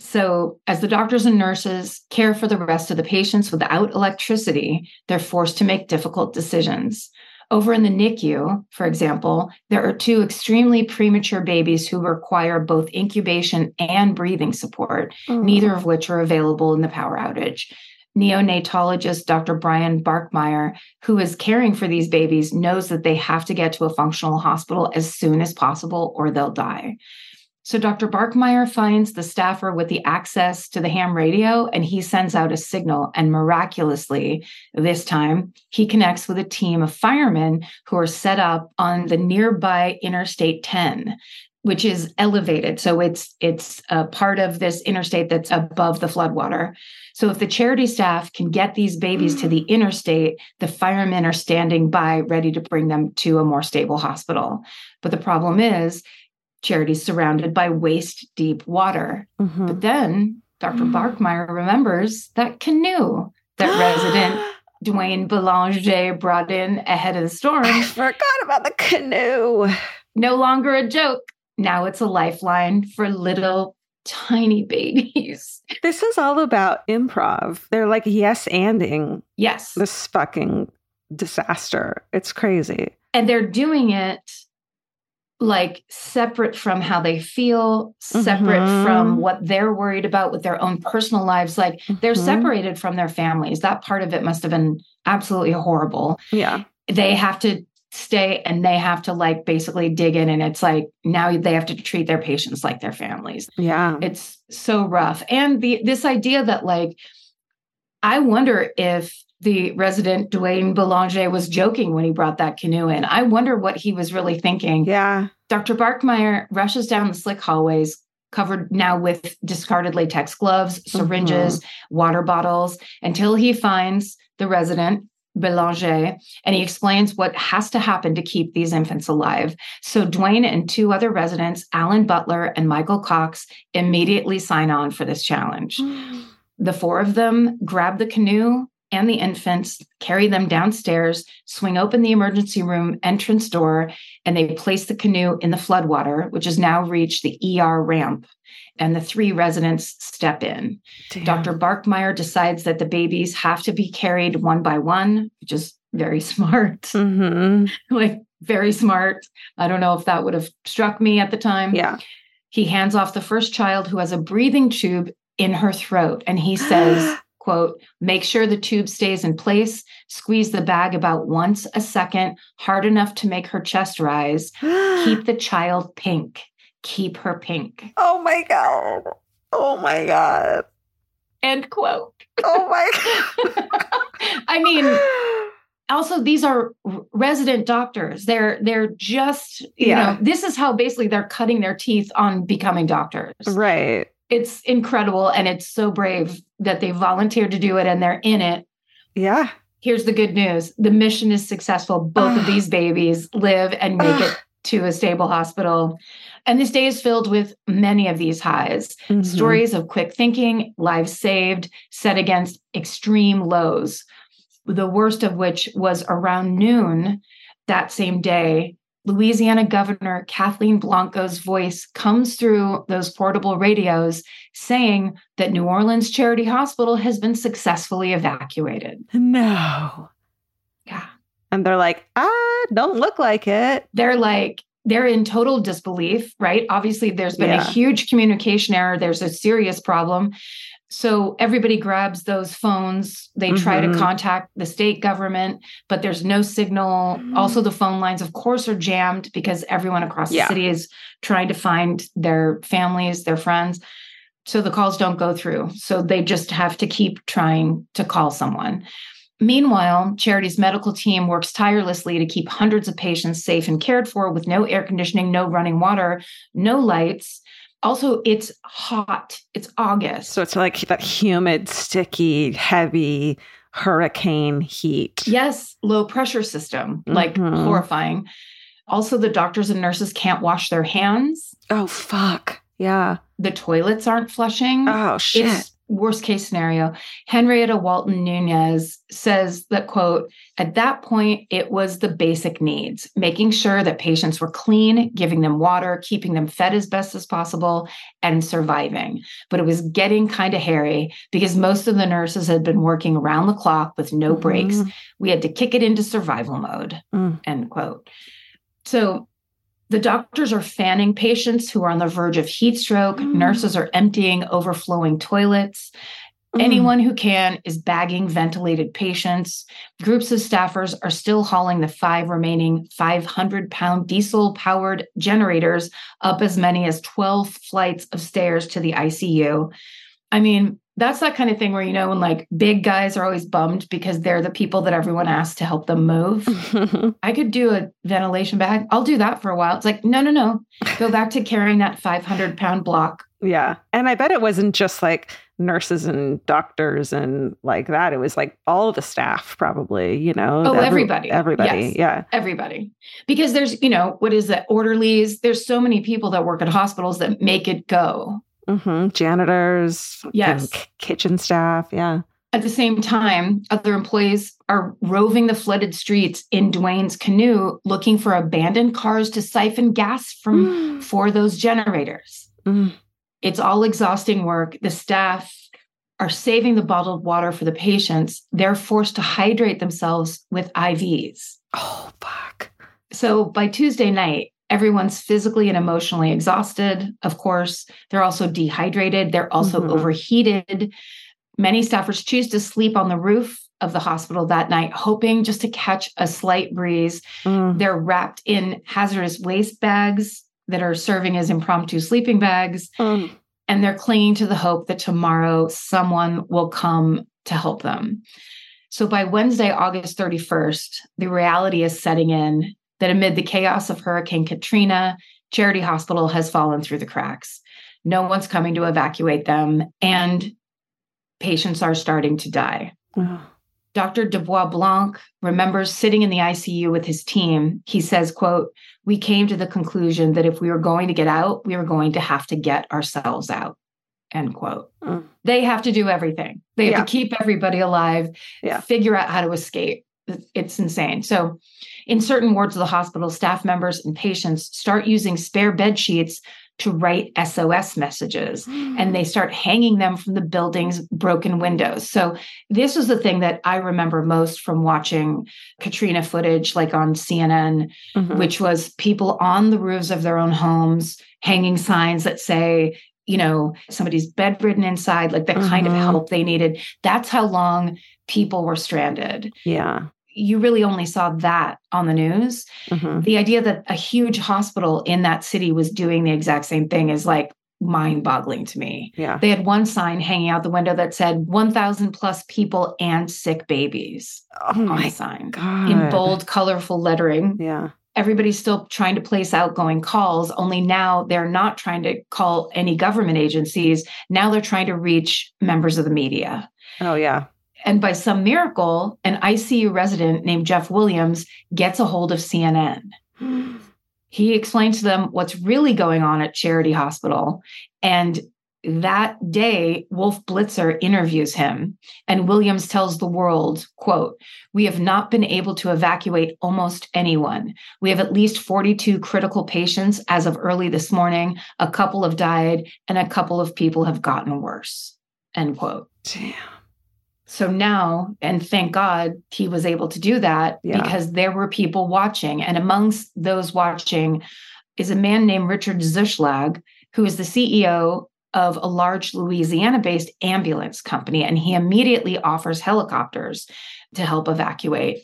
So, as the doctors and nurses care for the rest of the patients without electricity, they're forced to make difficult decisions. Over in the NICU, for example, there are two extremely premature babies who require both incubation and breathing support, oh. neither of which are available in the power outage. Neonatologist Dr. Brian Barkemeyer, who is caring for these babies, knows that they have to get to a functional hospital as soon as possible or they'll die. So Dr. Barkemeyer finds the staffer with the access to the ham radio and he sends out a signal. And miraculously, this time, he connects with a team of firemen who are set up on the nearby Interstate 10, which is elevated. So it's it's a part of this interstate that's above the floodwater. So if the charity staff can get these babies to the interstate, the firemen are standing by ready to bring them to a more stable hospital. But the problem is charity's surrounded by waist deep water. Mhm. But then Dr. Barkemeyer remembers that canoe that resident Dwayne Belanger brought in ahead of the storm. I forgot about the canoe. No longer a joke. Now it's a lifeline for little tiny babies. This is all about improv. They're like yes anding Yes. this fucking disaster. It's crazy. And they're doing it like separate from how they feel, separate Mhm. from what they're worried about with their own personal lives. Like they're Mhm. separated from their families. That part of it must have been absolutely horrible. Yeah. they have to stay and they have to like basically dig in and it's like now they have to treat their patients like their families Yeah. it's so rough and the this idea that like i wonder if the resident Dwayne Belanger was joking when he brought that canoe in. I wonder what he was really thinking. Yeah. Dr. Barkemeyer rushes down the slick hallways, covered now with discarded latex gloves, syringes, mm-hmm. water bottles, until he finds the resident, Belanger, and he explains what has to happen to keep these infants alive. So Dwayne and two other residents, Alan Butler and Michael Cox, immediately sign on for this challenge. The four of them grab the canoe and the infants, carry them downstairs, swing open the emergency room entrance door, and they place the canoe in the floodwater, which has now reached the ER ramp. And the three residents step in. Damn. Dr. Barkemeyer decides that the babies have to be carried one by one, which is very smart. hmm like, very smart. I don't know if that would have struck me at the time. Yeah. He hands off the first child who has a breathing tube in her throat and he says, quote, make sure the tube stays in place, squeeze the bag about once a second, hard enough to make her chest rise. Keep the child pink. Keep her pink. oh my god. Oh my god. End quote. Oh my God. I mean, also these are resident doctors. They're they're just, you Yeah. know, this is how basically they're cutting their teeth on becoming doctors. right. It's incredible and it's so brave that they volunteered to do it and they're in it. Yeah. Here's the good news. The mission is successful. Both of these babies live and make Ugh. it to a stable hospital. And this day is filled with many of these highs. Mhm. stories of quick thinking, lives saved, set against extreme lows. The worst of which was around noon that same day. Louisiana Governor Kathleen Blanco's voice comes through those portable radios saying that New Orleans Charity Hospital has been successfully evacuated. No. Yeah. And they're like, ah, don't look like it. They're like, they're in total disbelief, right? Obviously, there's been a huge communication error. There's a serious problem. So everybody grabs those phones. They try to Mhm. contact the state government, but there's no signal. Also, the phone lines, of course, are jammed because everyone across Yeah. the city is trying to find their families, their friends. So the calls don't go through. So they just have to keep trying to call someone. Meanwhile, Charity's medical team works tirelessly to keep hundreds of patients safe and cared for with no air conditioning, no running water, no lights. Also, it's hot. It's August. So it's like that humid, sticky, heavy hurricane heat. yes, low pressure system, like Mhm. horrifying. Also, the doctors and nurses can't wash their hands. Oh, fuck. Yeah. The toilets aren't flushing. Oh, shit. It's worst case scenario. Henrietta Walton Nunez says that quote, at that point, it was the basic needs, making sure that patients were clean, giving them water, keeping them fed as best as possible, and surviving. But it was getting kind of hairy because most of the nurses had been working around the clock with no breaks. Mhm. We had to kick it into survival mode. Mm. End quote. So the doctors are fanning patients who are on the verge of heat stroke. Mm. Nurses are emptying overflowing toilets. Mm. Anyone who can is bagging ventilated patients. Groups of staffers are still hauling the five remaining 500 pound diesel powered generators up as many as 12 flights of stairs to the ICU. I mean, that's that kind of thing where you know when like big guys are always bummed because they're the people that everyone asks to help them move i could do a ventilation bag i'll do that for a while it's like no no no go back to carrying that 500 pound block yeah. And I bet it wasn't just like nurses and doctors and like that. It was like all the staff, probably, you know. Oh, every- everybody. Everybody. Yes. Yeah. everybody because there's you know what is that orderlies there's so many people that work at hospitals that make it go hmm Janitors. Yes. k- kitchen staff. Yeah. At the same time, other employees are roving the flooded streets in Dwayne's canoe looking for abandoned cars to siphon gas from for those generators. Mm. It's all exhausting work. The staff are saving the bottled water for the patients. They're forced to hydrate themselves with IVs. Oh, fuck. So by Tuesday night, everyone's physically and emotionally exhausted. Of course, they're also dehydrated, they're also Mhm. overheated. Many staffers choose to sleep on the roof of the hospital that night, hoping just to catch a slight breeze. Mm. They're wrapped in hazardous waste bags that are serving as impromptu sleeping bags, Mm. and they're clinging to the hope that tomorrow someone will come to help them. So by Wednesday, August 31st, the reality is setting in that amid the chaos of Hurricane Katrina, Charity Hospital has fallen through the cracks. No one's coming to evacuate them, and patients are starting to die. Oh. Dr. deBoisblanc remembers sitting in the ICU with his team. He says, quote, we came to the conclusion that if we were going to get out, we were going to have to get ourselves out. End quote. Mm. They have to do everything. They have Yeah. to keep everybody alive, Yeah. figure out how to escape. It's insane. So, in certain wards of the hospital, staff members and patients start using spare bed sheets to write SOS messages and they start hanging them from the building's broken windows. So, this was the thing that I remember most from watching Katrina footage, like on CNN, Mhm. which was people on the roofs of their own homes hanging signs that say, you know, somebody's bedridden inside, like the kind of Mhm. help they needed. That's how long people were stranded. Yeah. You really only saw that on the news. Mhm. The idea that a huge hospital in that city was doing the exact same thing is like mind boggling to me. Yeah. They had one sign hanging out the window that said 1,000 plus people and sick babies Oh on my the sign God. in bold, colorful lettering Yeah. everybody's still trying to place outgoing calls only now they're not trying to call any government agencies now they're trying to reach members of the media Oh, yeah. And by some miracle an icu resident named jeff williams gets a hold of cnn he explains to them what's really going on at charity hospital. And that day wolf blitzer interviews him and williams tells the world quote we have not been able to evacuate almost anyone. We have at least 42 critical patients as of early this morning. A couple have died and a couple of people have gotten worse. End quote. Damn. So now, and thank God he was able to do that Yeah. because there were people watching. And amongst those watching is a man named Richard Zuschlag, who is the CEO of a large Louisiana based ambulance company. And he immediately offers helicopters to help evacuate.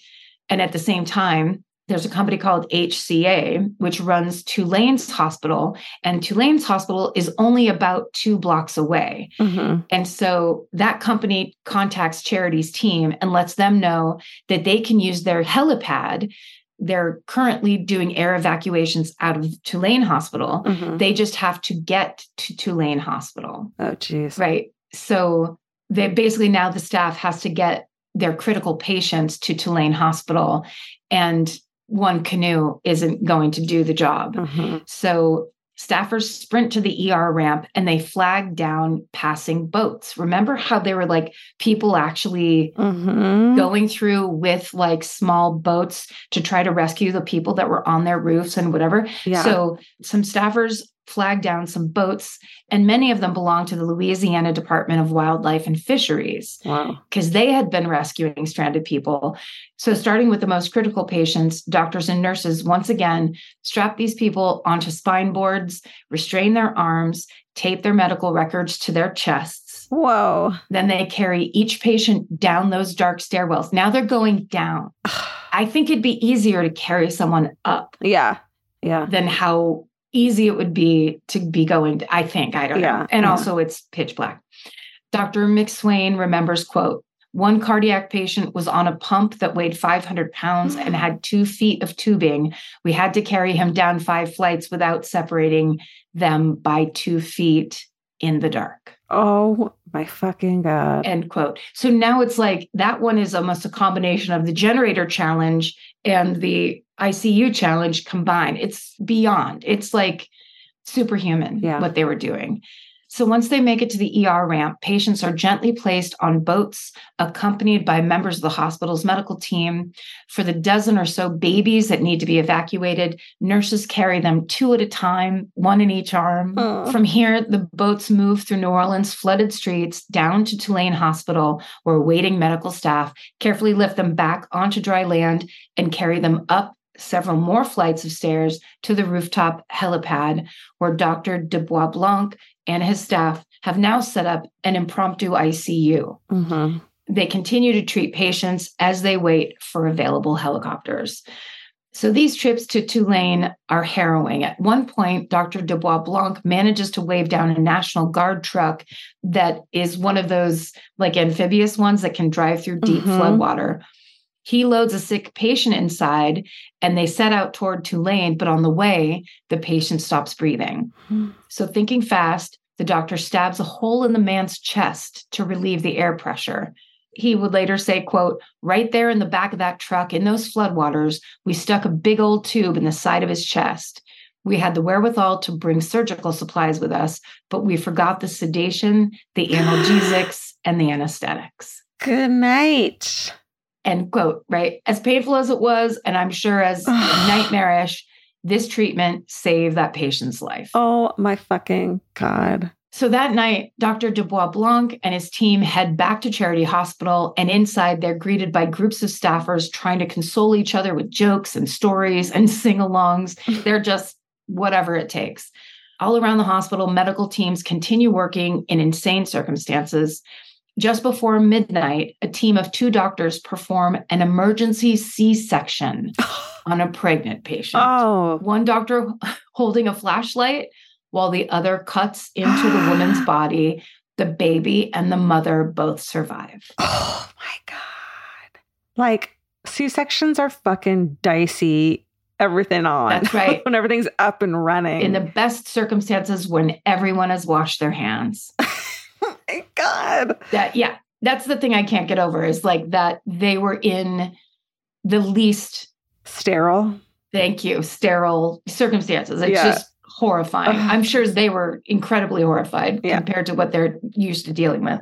And at the same time, there's a company called HCA, which runs Tulane's hospital. And Tulane's hospital is only about two blocks away. Mhm. And so that company contacts Charity's team and lets them know that they can use their helipad. They're currently doing air evacuations out of Tulane Hospital. Mhm. They just have to get to Tulane Hospital, Oh, geez. right? So they basically now the staff has to get their critical patients to Tulane Hospital, and one canoe isn't going to do the job. Mhm. So staffers sprint to the ER ramp and they flag down passing boats. Remember how they were like people actually Mhm. going through with like small boats to try to rescue the people that were on their roofs and whatever. Yeah. So some staffers flagged down some boats and many of them belong to the Louisiana Department of Wildlife and Fisheries wow. because they had been rescuing stranded people. So, starting with the most critical patients, doctors and nurses once again strap these people onto spine boards, restrain their arms, tape their medical records to their chests. Whoa. Then they carry each patient down those dark stairwells. Now they're going down. I think it'd be easier to carry someone up Yeah. Yeah. than how easy it would be to be going. I think, I don't Yeah, know. And yeah. also, it's pitch black. Dr. McSwain remembers, quote, one cardiac patient was on a pump that weighed 500 pounds and had two feet of tubing. We had to carry him down five flights without separating them by two feet in the dark. Oh my fucking God. End quote. So now it's like that one is almost a combination of the generator challenge and the ICU challenge combined. It's beyond. It's like superhuman Yeah. what they were doing. So once they make it to the ER ramp, patients are gently placed on boats accompanied by members of the hospital's medical team. For the dozen or so babies that need to be evacuated, nurses carry them two at a time, one in each arm. Oh. From here, the boats move through New Orleans' flooded streets down to Tulane Hospital, where waiting medical staff carefully lift them back onto dry land and carry them up several more flights of stairs to the rooftop helipad, where Dr. deBoisblanc and his staff have now set up an impromptu ICU. Mhm. They continue to treat patients as they wait for available helicopters. So these trips to Tulane are harrowing. At one point, Dr. deBoisblanc manages to wave down a National Guard truck that is one of those like amphibious ones that can drive through deep Mhm. floodwater. He loads a sick patient inside and they set out toward Tulane, but on the way, the patient stops breathing. Hmm. So, thinking fast, the doctor stabs a hole in the man's chest to relieve the air pressure. He would later say, quote, right there in the back of that truck in those floodwaters, we stuck a big old tube in the side of his chest. We had the wherewithal to bring surgical supplies with us, but we forgot the sedation, the analgesics, and the anesthetics Good night. End quote right? As painful as it was and i'm sure as nightmarish this treatment saved that patient's life. Oh my fucking God. so that night dr deBoisblanc and his team head back to charity hospital and inside they're greeted by groups of staffers trying to console each other with jokes and stories and sing-alongs. They're just whatever it takes. All around the hospital medical teams continue working in insane circumstances just before midnight, a team of two doctors perform an emergency C section on a pregnant patient. Oh. One doctor holding a flashlight while the other cuts into the woman's body. The baby and the mother both survive. Oh my God. Like C sections are fucking dicey. Everything on. That's right. when everything's up and running. In the best circumstances when everyone has washed their hands. God. That, yeah, that's the thing I can't get over is like that they were in the least Sterile. thank you sterile circumstances it's Yeah. just horrifying Ugh. i'm sure they were incredibly horrified Yeah. compared to what they're used to dealing with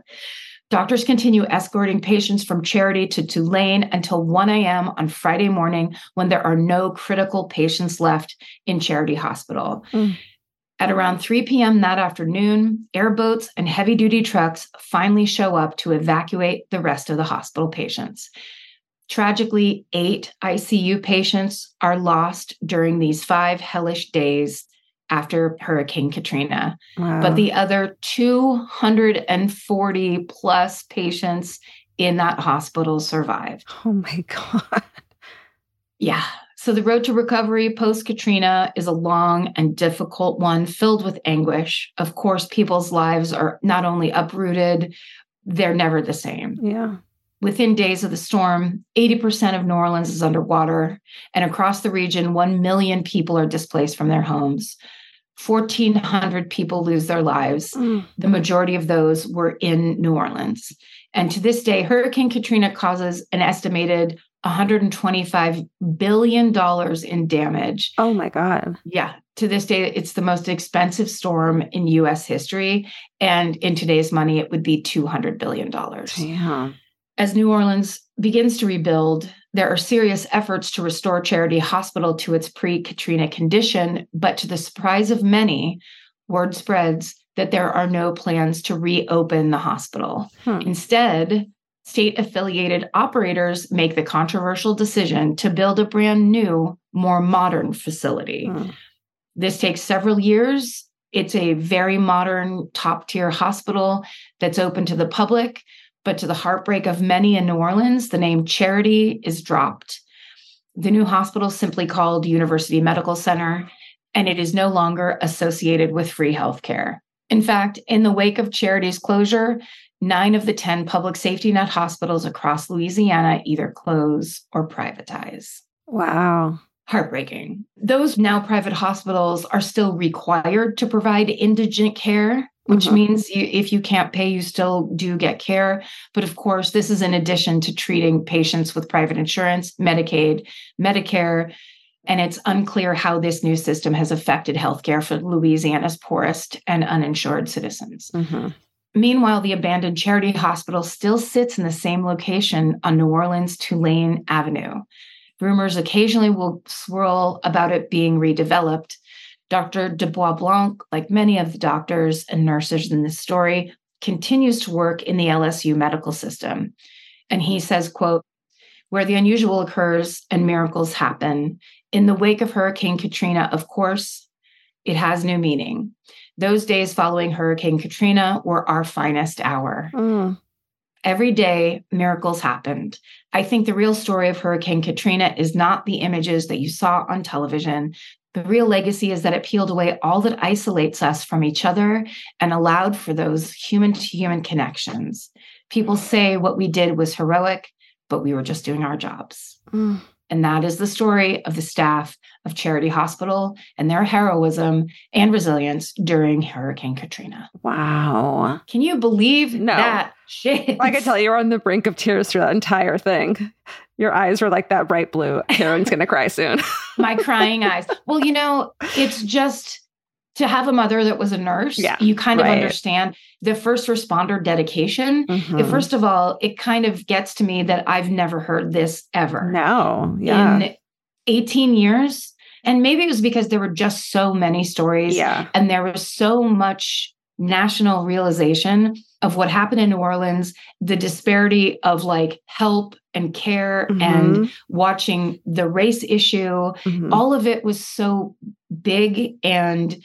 doctors continue escorting patients from charity to tulane until 1 a.m on friday morning when there are no critical patients left in charity hospital Mm. At around 3 p.m. that afternoon, airboats and heavy duty trucks finally show up to evacuate the rest of the hospital patients. Tragically, eight ICU patients are lost during these five hellish days after Hurricane Katrina. Wow. But the other 240 plus patients in that hospital survived. oh my God. Yeah. So the road to recovery post Katrina is a long and difficult one filled with anguish. Of course, people's lives are not only uprooted, they're never the same. Yeah. Within days of the storm, 80% of New Orleans is underwater, and across the region, 1 million people are displaced from their homes. 1,400 people lose their lives. Mm. The majority of those were in New Orleans. And to this day, Hurricane Katrina causes an estimated $125 billion in damage. Oh my God. Yeah, to this day, it's the most expensive storm in US history. And in today's money, it would be $200 billion. Damn. As New Orleans begins to rebuild, there are serious efforts to restore Charity Hospital to its pre Katrina condition. But to the surprise of many, word spreads that there are no plans to reopen the hospital. Hmm. Instead, state affiliated operators make the controversial decision to build a brand new, more modern facility. Hmm. This takes several years. It's a very modern, top tier hospital that's open to the public. But to the heartbreak of many in New Orleans, the name Charity is dropped. The new hospital is simply called University Medical Center, and it is no longer associated with free healthcare. In fact, in the wake of Charity's closure, nine of the 10 public safety net hospitals across Louisiana either close or privatize. Wow. Heartbreaking. Those now private hospitals are still required to provide indigent care, which Mhm. means you, if you can't pay, you still do get care. But of course, this is in addition to treating patients with private insurance, Medicaid, Medicare. And it's unclear how this new system has affected healthcare for Louisiana's poorest and uninsured citizens. hmm Meanwhile, the abandoned charity hospital still sits in the same location on New Orleans Tulane Avenue. Rumors occasionally will swirl about it being redeveloped. Dr. deBoisblanc, like many of the doctors and nurses in this story, continues to work in the LSU medical system. And he says, quote, where the unusual occurs and miracles happen. In the wake of Hurricane Katrina, of course, it has new meaning. Those days following Hurricane Katrina were our finest hour. Mm. Every day, miracles happened. I think the real story of Hurricane Katrina is not the images that you saw on television. The real legacy is that it peeled away all that isolates us from each other and allowed for those human to human connections. People say what we did was heroic, but we were just doing our jobs. Mm. And that is the story of the staff of Charity Hospital and their heroism and resilience during Hurricane Katrina. Wow. Can you believe No. that shit? I can tell you were on the brink of tears through that entire thing. Your eyes were like that bright blue. Karen's going to cry soon. my crying eyes. Well, you know, it's just to have a mother that was a nurse, Yeah, you kind of understand the first responder dedication. Mhm. First of all, it kind of gets to me that I've never heard this ever No. Yeah. in 18 years. And maybe it was because there were just so many stories yeah. and there was so much national realization of what happened in New Orleans, the disparity of like help and care and Mhm. watching the race issue Mhm. all of it was so big and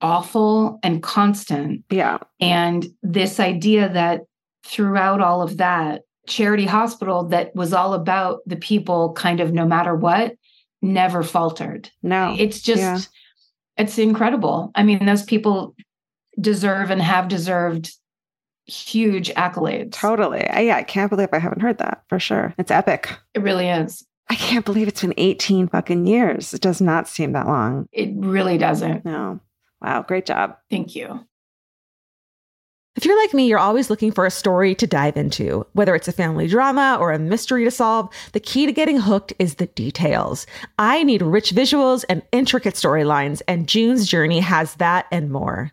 awful and constant. yeah. And this idea that throughout all of that, Charity Hospital, that was all about the people kind of no matter what, never faltered. No. It's just, yeah. it's incredible. I mean, those people deserve and have deserved huge accolades. Totally. I, yeah, I can't believe I haven't heard that for sure. It's epic. It really is. I can't believe it's been 18 fucking years. It does not seem that long. It really doesn't. No. Wow. Great job. Thank you. If you're like me, you're always looking for a story to dive into. Whether it's a family drama or a mystery to solve, the key to getting hooked is the details. I need rich visuals and intricate storylines, and June's Journey has that and more.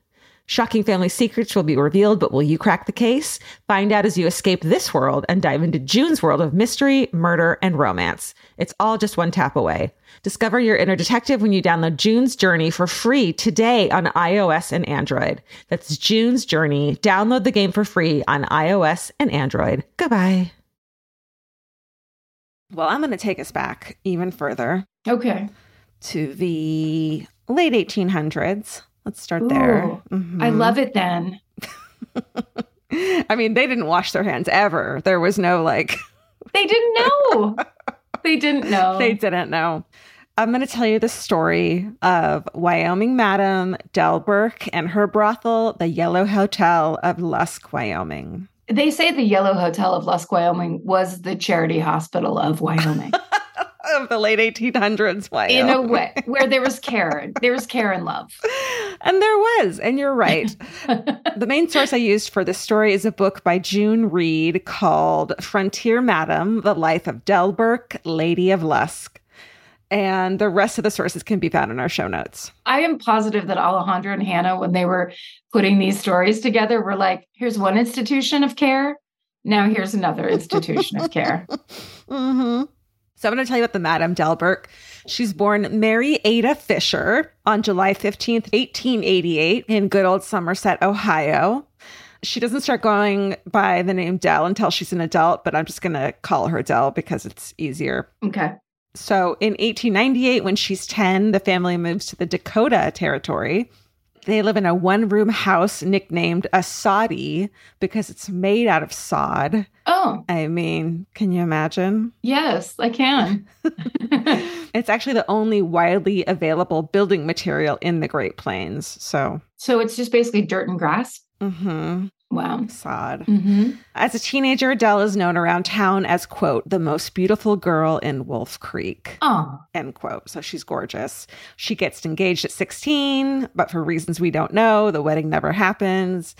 Shocking family secrets will be revealed, but will you crack the case? Find out as you escape this world and dive into June's world of mystery, murder, and romance. It's all just one tap away. Discover your inner detective when you download June's Journey for free today on iOS and Android. That's June's Journey. Download the game for free on iOS and Android. Goodbye. Well, I'm going to take us back even further Okay. to the late 1800s. Let's start there. Ooh, I mm-hmm. love it then. I mean, they didn't wash their hands ever. There was no like, They didn't know. they didn't know. they didn't know. I'm going to tell you the story of Wyoming Madam Dell Burke and her brothel, the Yellow Hotel of Lusk, Wyoming. They say the Yellow Hotel of Lusk, Wyoming was the charity hospital of Wyoming. Of the late 1800s, Wyoming. in a way, where there was care. There was care and love. And there was, and you're right. the main source I used for this story is a book by June Read called Frontier Madam The Life of Dell Burke, Lady of Lusk. And the rest of the sources can be found in our show notes. I am positive that Alejandro and Hannah, when they were putting these stories together, were like, here's one institution of care. Now here's another institution of care. hmm So I'm going to tell you about the Madame Dell Burke. She's born Mary Ada Fisher on July 15th, 1888, in good old Somerset, Ohio. She doesn't start going by the name Dell until she's an adult, but I'm just going to call her Dell because it's easier. Okay. So in 1898, when she's 10, the family moves to the Dakota Territory. They live in a one room house nicknamed a soddy because it's made out of sod. Oh, I mean, can you imagine? yes, I can. It's actually the only widely available building material in the Great Plains. So, so it's just basically dirt and grass. hmm Wow. sod. hmm As a teenager, Adele is known around town as, quote, the most beautiful girl in Wolf Creek. Oh, end quote. So she's gorgeous. She gets engaged at 16, but for reasons we don't know, the wedding never happens.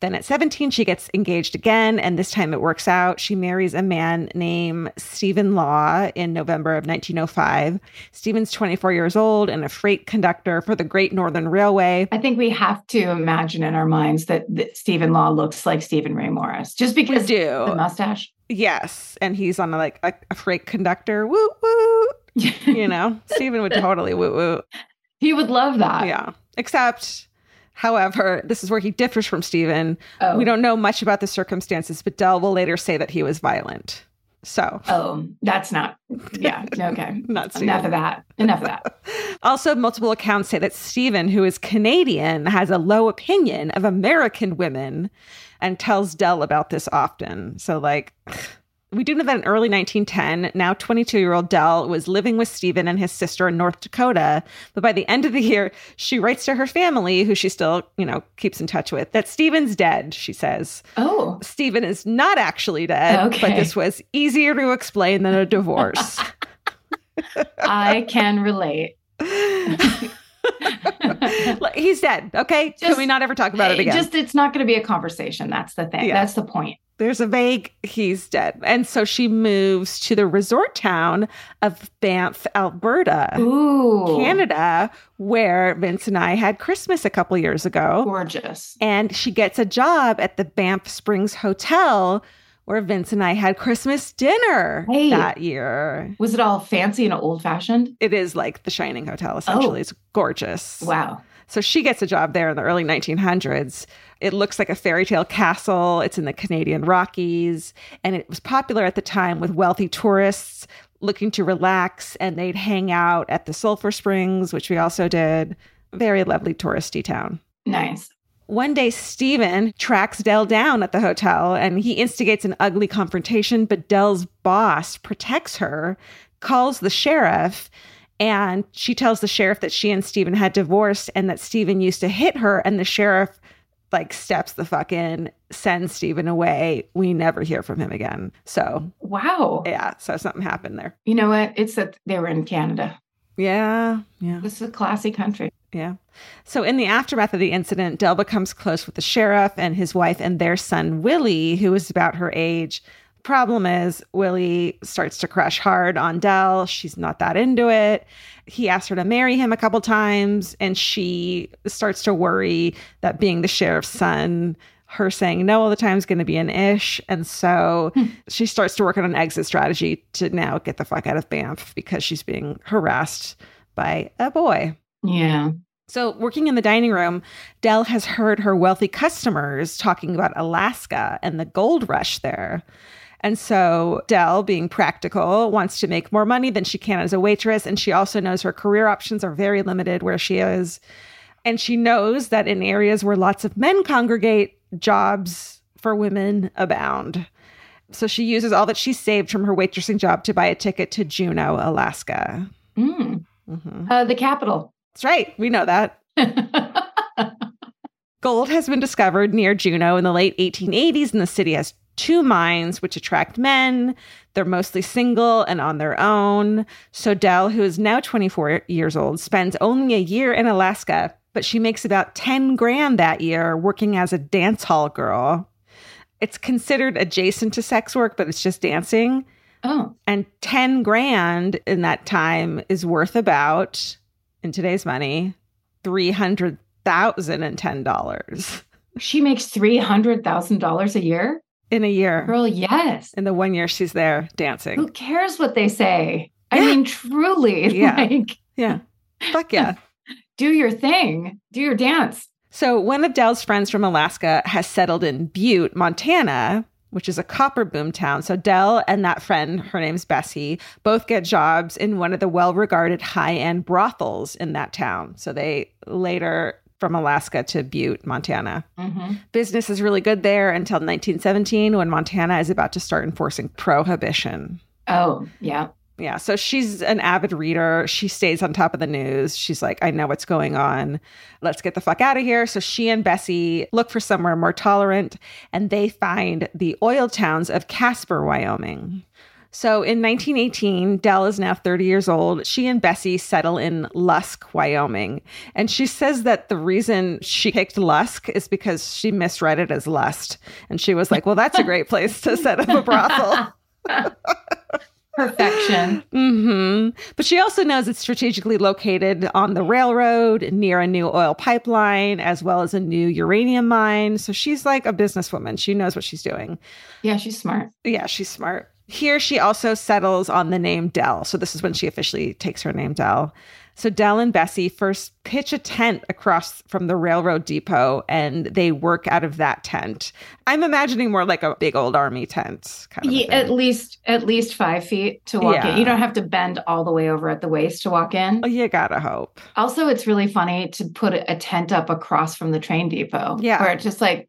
Then at 17, she gets engaged again, and this time it works out. She marries a man named Stephen Law in November of 1905. Stephen's 24 years old and a freight conductor for the Great Northern Railway. I think we have to imagine in our minds that, that Stephen Law looks like Steven Ray Morris just We because do. the mustache. Yes. And he's on a, like a, a freight conductor. Woo woo. You know, Stephen would totally woo woo. he would love that. Yeah. Except, however, this is where he differs from Stephen. Oh. We don't know much about the circumstances, but Dell will later say that he was violent. So, Oh, that's not. Yeah. Okay. not Stephen. Enough of that. Enough of that. Also, multiple accounts say that Stephen, who is Canadian, has a low opinion of American women and tells Dell about this often. So, like, we do know that in early 1910, now 22 year old Dell was living with Stephen and his sister in North Dakota. But by the end of the year, she writes to her family, who she still, you know, keeps in touch with, that Stephen's dead, she says. Oh, Stephen is not actually dead, but this was easier to explain than a divorce. I can relate. He's dead. Okay. Can we not ever talk about it again? Just it's not going to be a conversation. That's the thing. Yeah. That's the point. There's a vague he's dead. And so she moves to the resort town of Banff, Alberta, Ooh, Canada, where Vince and I had Christmas a couple years ago. gorgeous. And she gets a job at the Banff Springs Hotel where Vince and I had Christmas dinner that year. Was it all fancy and old fashioned? It is like the Shining Hotel, oh. essentially. Oh. It's gorgeous. Wow. So she gets a job there in the early 1900s. It looks like a fairy tale castle. It's in the Canadian Rockies. And it was popular at the time with wealthy tourists looking to relax. And they'd hang out at the Sulphur Springs, which we also did. Very lovely touristy town. Nice. One day, Stephen tracks Dell down at the hotel and he instigates an ugly confrontation, but Dell's boss protects her, calls the sheriff, and she tells the sheriff that she and Stephen had divorced and that Stephen used to hit her. And the sheriff, like, steps the fuck in, sends Stephen away. We never hear from him again. So, Wow. yeah, so something happened there. You know what? It's that they were in Canada. Yeah, yeah. This is a classy country. Yeah. So, in the aftermath of the incident, Dell becomes close with the sheriff and his wife and their son, Willie, who is about her age. Problem is, Willie starts to crush hard on Dell. She's not that into it. He asks her to marry him a couple times, and she starts to worry that being the sheriff's son, her saying no all the time is going to be an ish. And so hmm. she starts to work on an exit strategy to now get the fuck out of Banff because she's being harassed by a boy. Yeah. So, working in the dining room, Dell has heard her wealthy customers talking about Alaska and the gold rush there. And so, Dell, being practical, wants to make more money than she can as a waitress. And she also knows her career options are very limited where she is. And she knows that in areas where lots of men congregate, jobs for women abound. So, she uses all that she saved from her waitressing job to buy a ticket to Juneau, Alaska. Mm. Mhm. Uh, the capital. That's right. We know that. Gold has been discovered near Juneau in the late 1880s, and the city has two mines which attract men. They're mostly single and on their own. So Dell, who is now 24 years old, spends only a year in Alaska, but she makes about 10 grand that year working as a dance hall girl. It's considered adjacent to sex work, but it's just dancing. oh, And 10 grand in that time is worth about, in today's money, $300,010. she makes $300,000 a year? in a year. Girl, yes. In the one year she's there dancing. Who cares what they say? I mean, truly, Yeah. like, Yeah. Fuck yeah. do your thing, do your dance. So, one of Dell's friends from Alaska has settled in Butte, Montana, which is a copper boom town. So, Dell and that friend, her name's Bessie, both get jobs in one of the well regarded high end brothels in that town. So, they later from Alaska to Butte, Montana. hmm Business is really good there until 1917 when Montana is about to start enforcing prohibition. Oh, yeah. Yeah, so she's an avid reader. She stays on top of the news. She's like, I know what's going on. Let's get the fuck out of here. So she and Bessie look for somewhere more tolerant and they find the oil towns of Casper, Wyoming. So in 1918, Dell is now 30 years old. She and Bessie settle in Lusk, Wyoming. And she says that the reason she picked Lusk is because she misread it as lust. And she was like, well, that's a great place to set up a brothel. Perfection. hmm But she also knows it's strategically located on the railroad near a new oil pipeline as well as a new uranium mine. So she's like a businesswoman. She knows what she's doing. Yeah, she's smart. Yeah, she's smart. Here she also settles on the name Dell. So this is when she officially takes her name Dell. So Dell and Bessie first pitch a tent across from the railroad depot and they work out of that tent. I'm imagining more like a big old army tent. Kind of Yeah, at least at least five feet to walk Yeah. in. You don't have to bend all the way over at the waist to walk in. Oh, you gotta hope. Also, it's really funny to put a tent up across from the train depot. Yeah. Where it's just like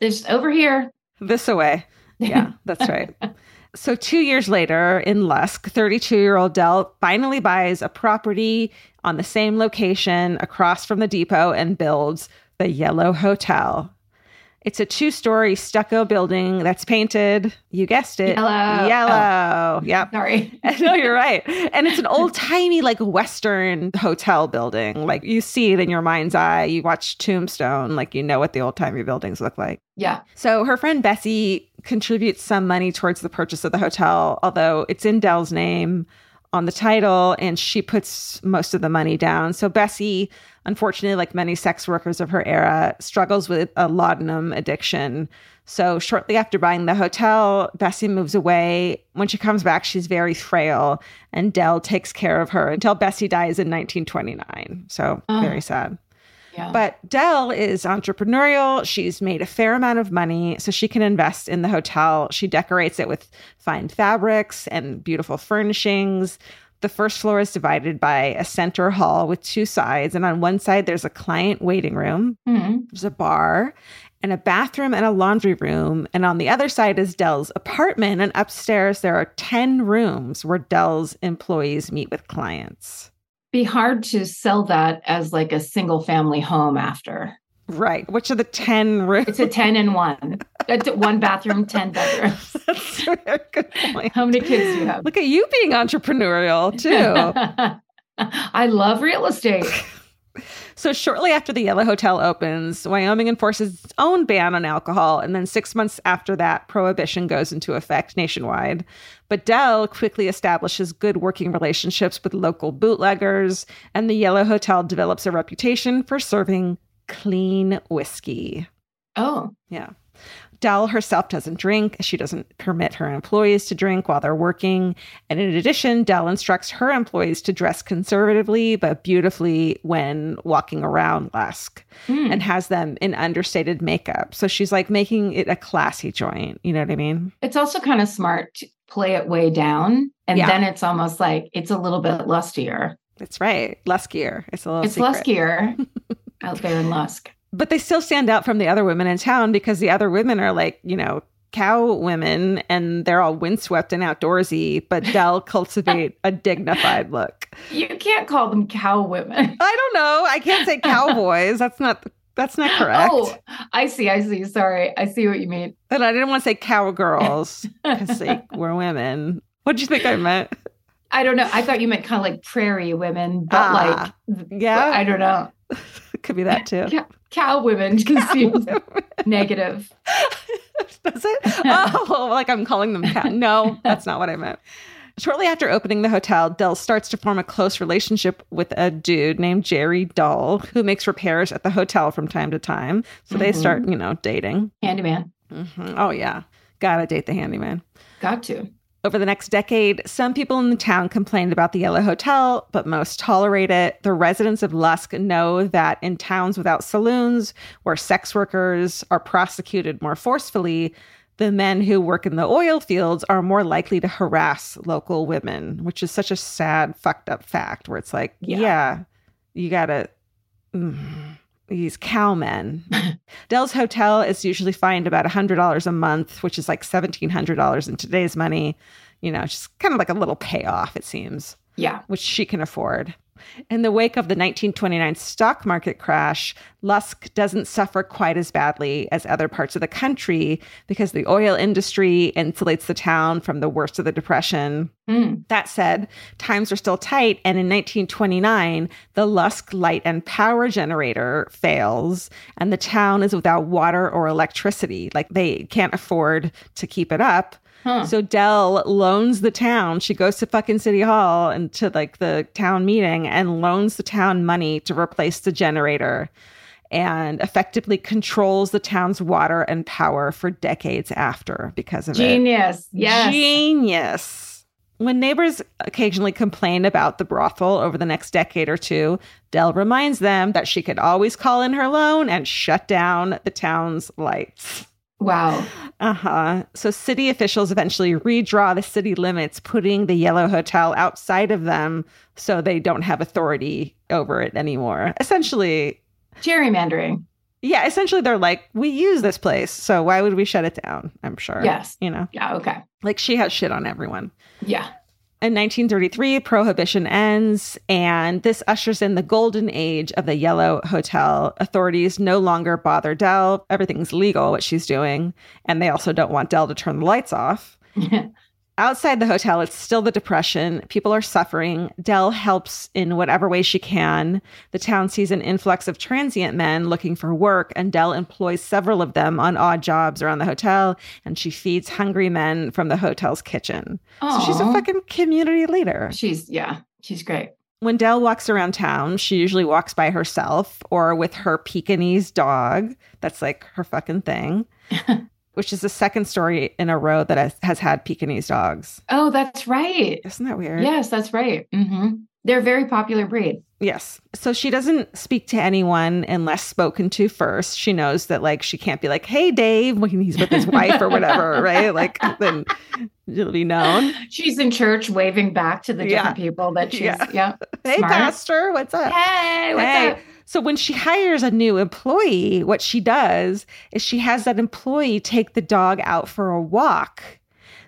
it's over here. This away. Yeah, that's right. So, two years later in Lusk, 32 year old Dell finally buys a property on the same location across from the depot and builds the Yellow Hotel. It's a two story stucco building that's painted, you guessed it, Yellow. Yellow. Oh, yep. Sorry. no, you're right. And it's an old timey, like Western hotel building. Like you see it in your mind's eye. You watch Tombstone, like you know what the old timey buildings look like. Yeah. So her friend Bessie contributes some money towards the purchase of the hotel, although it's in Dell's name on the title and she puts most of the money down. So Bessie, unfortunately, like many sex workers of her era, struggles with a laudanum addiction. So shortly after buying the hotel, Bessie moves away. When she comes back, she's very frail and Dell takes care of her until Bessie dies in 1929. So Oh. very sad. Yeah. But Dell is entrepreneurial. She's made a fair amount of money, so she can invest in the hotel. She decorates it with fine fabrics and beautiful furnishings. The first floor is divided by a center hall with two sides. And on one side, there's a client waiting room, Mhm. there's a bar, and a bathroom and a laundry room. And on the other side is Dell's apartment. And upstairs, there are 10 rooms where Dell's employees meet with clients. Be hard to sell that as like a single family home after. Right. Which are the 10 rooms? It's a 10 and one. That's one bathroom, 10 bedrooms. That's a very good point. How many kids do you have? Look at you being entrepreneurial too. I love real estate. So, shortly after the Yellow Hotel opens, Wyoming enforces its own ban on alcohol. And then six months after that, prohibition goes into effect nationwide. But Dell quickly establishes good working relationships with local bootleggers, and the Yellow Hotel develops a reputation for serving clean whiskey. Oh, Yeah. Dell herself doesn't drink. She doesn't permit her employees to drink while they're working. And in addition, Dell instructs her employees to dress conservatively but beautifully when walking around Lusk hmm. and has them in understated makeup. So she's like making it a classy joint. You know what I mean? it's also kind of smart to play it way down. And Yeah. then it's almost like it's a little bit lustier. That's right. Luskier. It's a little It's secret. luskier out there in Lusk. But they still stand out from the other women in town because the other women are like, you know, cow women and they're all windswept and outdoorsy, but Dell cultivate a dignified look. You can't call them cow women. I don't know. I can't say cowboys. That's not that's not correct. Oh, I see. I see. Sorry. I see what you mean. And I didn't want to say cowgirls because like we're women. What do you think I meant? I don't know. I thought you meant kind of like prairie women, but Ah, like, yeah. I don't know. Could be that too. Cow, cow women just seems negative. Does it? Oh, like I'm calling them cow. No, that's not what I meant. Shortly after opening the hotel, Dell starts to form a close relationship with a dude named Jerry Dull, who makes repairs at the hotel from time to time. So they Mhm. start, you know, dating. Handyman. Mhm. Oh, yeah. Gotta date the handyman. Got to. Over the next decade, some people in the town complained about the Yellow Hotel, but most tolerate it. The residents of Lusk know that in towns without saloons, where sex workers are prosecuted more forcefully, the men who work in the oil fields are more likely to harass local women, which is such a sad, fucked up fact where it's like, yeah, Yeah. you gotta. mm, these cowmen. Dell's Hotel is usually fined about $100 a month, which is like $1,700 in today's money. You know, just kind of like a little payoff, it seems, Yeah. which she can afford. In the wake of the 1929 stock market crash, Lusk doesn't suffer quite as badly as other parts of the country because the oil industry insulates the town from the worst of the depression. Mm. That said, times are still tight, and in 1929, the Lusk light and power generator fails, and the town is without water or electricity. Like they can't afford to keep it up. Huh. So Dell loans the town. She goes to fucking City Hall and to like the town meeting and loans the town money to replace the generator and effectively controls the town's water and power for decades after because of it. Genius. Yes. Genius. When neighbors occasionally complain about the brothel over the next decade or two, Dell reminds them that she could always call in her loan and shut down the town's lights. Wow. Uh huh. So city officials eventually redraw the city limits, putting the Yellow Hotel outside of them so they don't have authority over it anymore. Essentially, Gerrymandering. yeah, essentially they're like, we use this place, so why would we shut it down? I'm sure. Yes. You know, Yeah. Okay. like she has shit on everyone. Yeah. In 1933, prohibition ends, and this ushers in the golden age of the Yellow Hotel. Authorities no longer bother Dell. Everything's legal, what she's doing, and they also don't want Dell to turn the lights off. Outside the hotel, it's still the depression. People are suffering. Dell helps in whatever way she can. The town sees an influx of transient men looking for work, and Dell employs several of them on odd jobs around the hotel, and she feeds hungry men from the hotel's kitchen. So she's a fucking community leader. She's yeah. She's great. When Dell walks around town, she usually walks by herself or with her Pekingese dog. That's like her fucking thing, which is the second story in a row that has, has had Pekingese dogs. Oh, that's right. Isn't that weird? Yes, that's right. hmm They're a very popular breed. Yes. So she doesn't speak to anyone unless spoken to first. She knows that like she can't be like, "Hey, Dave," when he's with his wife or whatever, right? Like then it'll be known. She's in church waving back to the different people that she's Yeah. yeah. Hey, Smart. pastor, what's up? Hey, what's Hey. up? So when she hires a new employee, what she does is she has that employee take the dog out for a walk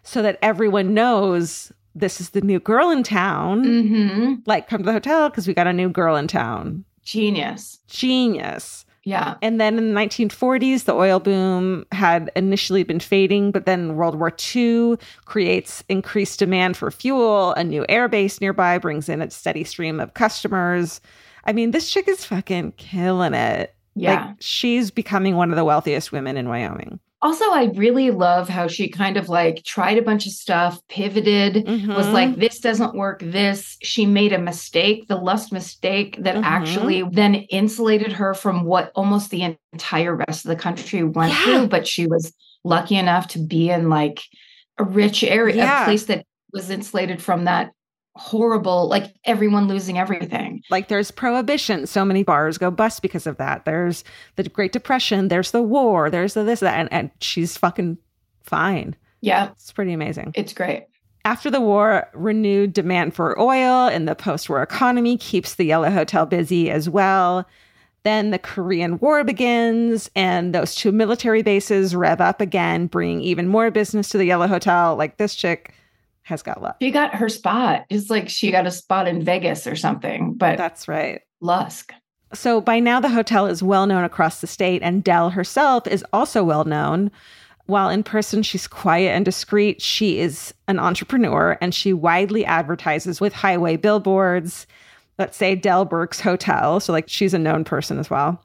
so that everyone knows this is the new girl in town. hmm Like, come to the hotel because we got a new girl in town. Genius. Genius. Yeah. And then in the 1940s, the oil boom had initially been fading, but then World War II creates increased demand for fuel. A new air base nearby brings in a steady stream of customers. I mean, this chick is fucking killing it. Yeah. Like, she's becoming one of the wealthiest women in Wyoming. also, I really love how she kind of like tried a bunch of stuff, pivoted, was Mhm. like, this doesn't work. This, she made a mistake, the lust mistake that Mhm. actually then insulated her from what almost the entire rest of the country went Yeah. through. But she was lucky enough to be in like a rich area, Yeah. a place that was insulated from that horrible, like everyone losing everything. like there's prohibition. So many bars go bust because of that. There's the great depression. There's the war. There's the this that and, and she's fucking fine. Yeah, it's pretty amazing. It's great. after the war renewed demand for oil in the post-war economy keeps the yellow hotel busy as well. Then the korean war begins and those two military bases rev up again bringing even more business to the yellow hotel. Like this chick has got luck She got her spot. It's like she got a spot in Vegas or something, but that's right Lusk. So by now, the hotel is well known across the state, and Dell herself is also well known. While in person she's quiet and discreet, she is an entrepreneur and she widely advertises with highway billboards. Let's say Dell Burke's Hotel. So, like, she's a known person as well.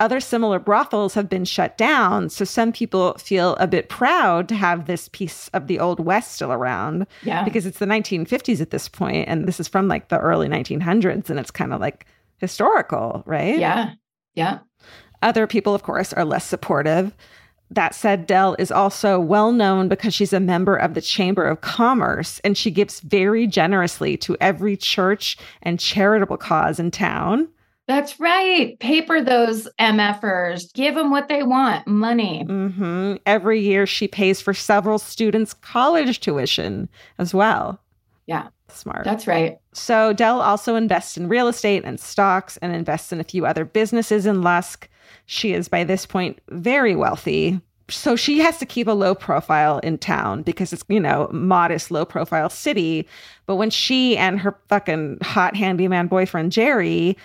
Other similar brothels have been shut down. So, some people feel a bit proud to have this piece of the Old West still around Yeah. because it's the 1950s at this point, and this is from like the early 1900s, and it's kind of like historical, right? yeah. Yeah. Other people, of course, are less supportive. That said, Dell is also well known because she's a member of the Chamber of Commerce and she gives very generously to every church and charitable cause in town. That's right. Paper those MFers. Give them what they want money. hmm Every year, she pays for several students' college tuition as well. Yeah. Smart. That's right. So Dell also invests in real estate and stocks and invests in a few other businesses in Lusk. She is by this point very wealthy. So she has to keep a low profile in town because it's, you know, modest, low profile city. But when she and her fucking hot handyman boyfriend Jerry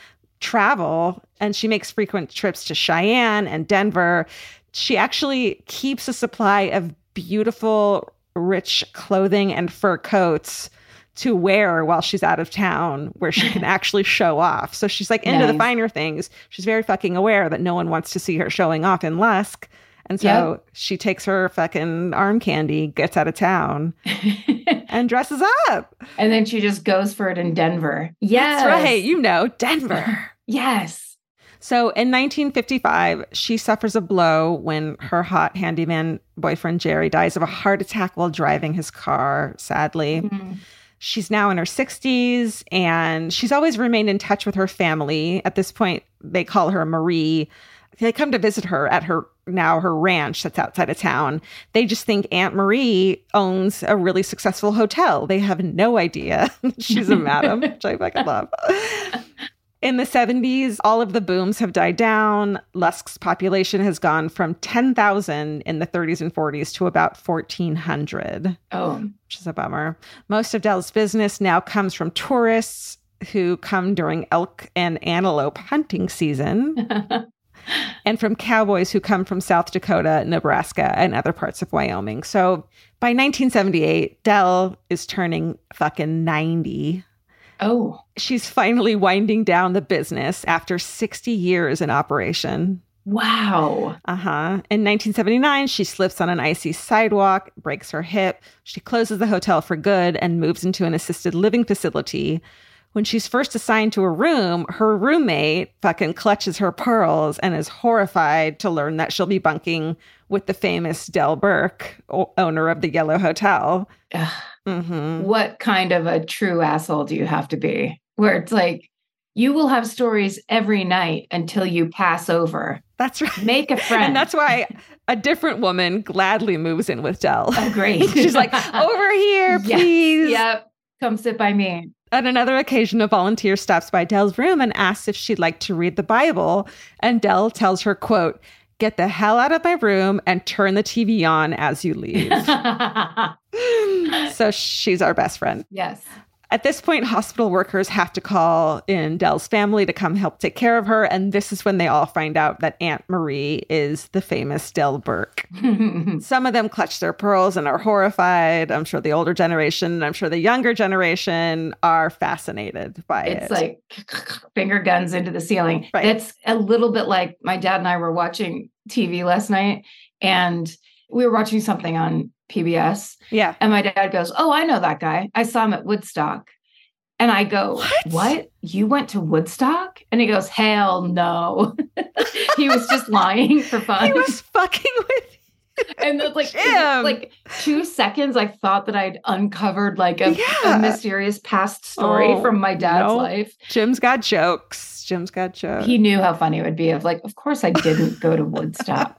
travel and she makes frequent trips to Cheyenne and Denver, she actually keeps a supply of beautiful, rich clothing and fur coats to wear while she's out of town where she can actually show off. So she's like into the finer things. She's very fucking aware that no one wants to see her showing off in Lusk. And so Yep. she takes her fucking arm candy, gets out of town, and dresses up. and then she just goes for it in Denver. Yes. That's right. You know, Denver. Yes. So in 1955, she suffers a blow when her hot handyman boyfriend Jerry dies of a heart attack while driving his car, sadly. Mhm. She's now in her 60s and she's always remained in touch with her family. At this point, they call her Marie. They come to visit her at her now her ranch that's outside of town. They just think Aunt Marie owns a really successful hotel. They have no idea she's a madam, which I fucking love. In the 70s, all of the booms have died down. Lusk's population has gone from 10,000 in the 30s and 40s to about 1,400 Oh. which is a bummer. Most of Dell's business now comes from tourists who come during elk and antelope hunting season, and from cowboys who come from South Dakota, Nebraska, and other parts of Wyoming. So by 1978, Dell is turning fucking 90. Oh. She's finally winding down the business after 60 years in operation. Wow. Uh huh. In 1979, she slips on an icy sidewalk, breaks her hip. She closes the hotel for good and moves into an assisted living facility. When she's first assigned to a room, her roommate fucking clutches her pearls and is horrified to learn that she'll be bunking with the famous Dell Burke, o- owner of the Yellow Hotel. Ugh. hmm What kind of a true asshole do you have to be? Where it's like, you will have stories every night until you pass over. That's right. Make a friend. And that's why a different woman gladly moves in with Dell. Oh, great. She's like, over here, please. Yep. Come sit by me. On another occasion, a volunteer stops by Dell's room and asks if she'd like to read the Bible. And Dell tells her, quote, get the hell out of my room and turn the TV on as you leave. so she's our best friend. yes. At this point, hospital workers have to call in Dell's family to come help take care of her. And this is when they all find out that Aunt Marie is the famous Dell Burke. Some of them clutch their pearls and are horrified. I'm sure the older generation, I'm sure the younger generation are fascinated by it's it. It's like finger guns into the ceiling. Right. It's a little bit like my dad and I were watching TV last night and we were watching something on PBS yeah. and my dad goes, "Oh, I know that guy. I saw him at Woodstock." And I go, What? You went to Woodstock?" And he goes, "Hell no." he was just lying for fun. He was fucking with and then like Jim. like 2 seconds I thought that I'd uncovered like a, Yeah. a mysterious past story Oh, from my dad's no. life. Jim's got jokes. Jim's got jokes. He knew how funny it would be of like, of course I didn't go to Woodstock.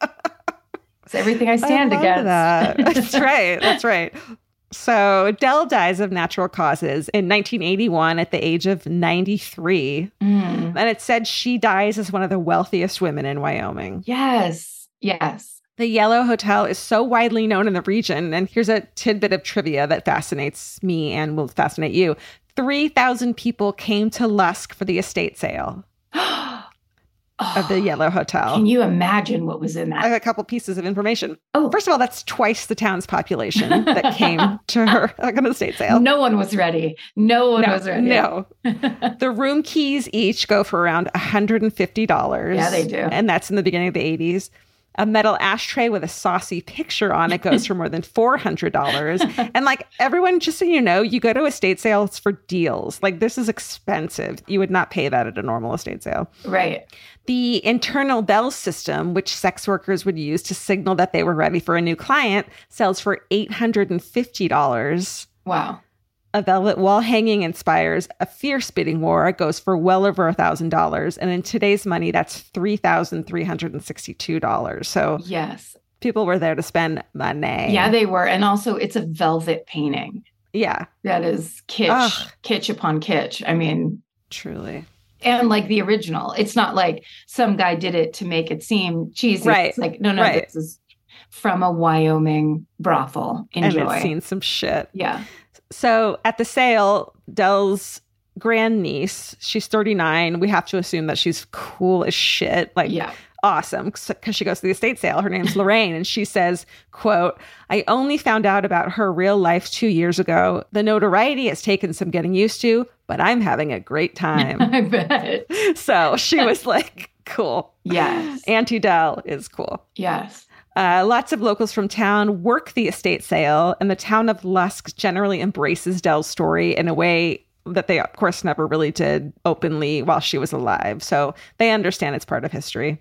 It's everything I stand I against. That. That's right. That's right. So Dell dies of natural causes in 1981 at the age of 93. Mm. And it said she dies as one of the wealthiest women in Wyoming. Yes. Yes. The Yellow Hotel is so widely known in the region. And here's a tidbit of trivia that fascinates me and will fascinate you 3,000 people came to Lusk for the estate sale of the oh, Yellow Hotel. Can you imagine what was in I have that? a couple pieces of information. Oh, First of all, that's twice the town's population that came to her like, an estate sale. no one was ready. No one no, was ready. no. the room keys each go for around $150. Yeah, they do. And that's in the beginning of the 80s. A metal ashtray with a saucy picture on it goes for more than $400. and like everyone, just so you know, you go to estate sales for deals. Like this is expensive. You would not pay that at a normal estate sale. Right. The internal bell system, which sex workers would use to signal that they were ready for a new client, sells for $850. Wow. A velvet wall hanging inspires a fierce bidding war. It goes for well over a thousand dollars, and in today's money, that's three thousand three hundred and sixty-two dollars. So Yes. people were there to spend money. Yeah, they were. And also, it's a velvet painting. yeah, That is kitsch, Ugh. kitsch upon kitsch. I mean, truly. And like the original. It's not like some guy did it to make it seem cheesy. Right. It's like, no, no, Right. this is from a Wyoming brothel. And Enjoy. it's seen some shit. yeah. So at the sale, Dell's grandniece, she's 39. We have to assume that she's cool as shit. Like, Yeah. Awesome because she goes to the estate sale her name's lorraine and she says quote i only found out about her real life two years ago the notoriety has taken some getting used to but i'm having a great time I bet. so she was like cool Yes. auntie dell is cool Yes. uh, lots of locals from town work the estate sale, and the town of Lusk generally embraces Dell's story in a way that they, of course, never really did openly while she was alive. So they understand it's part of history.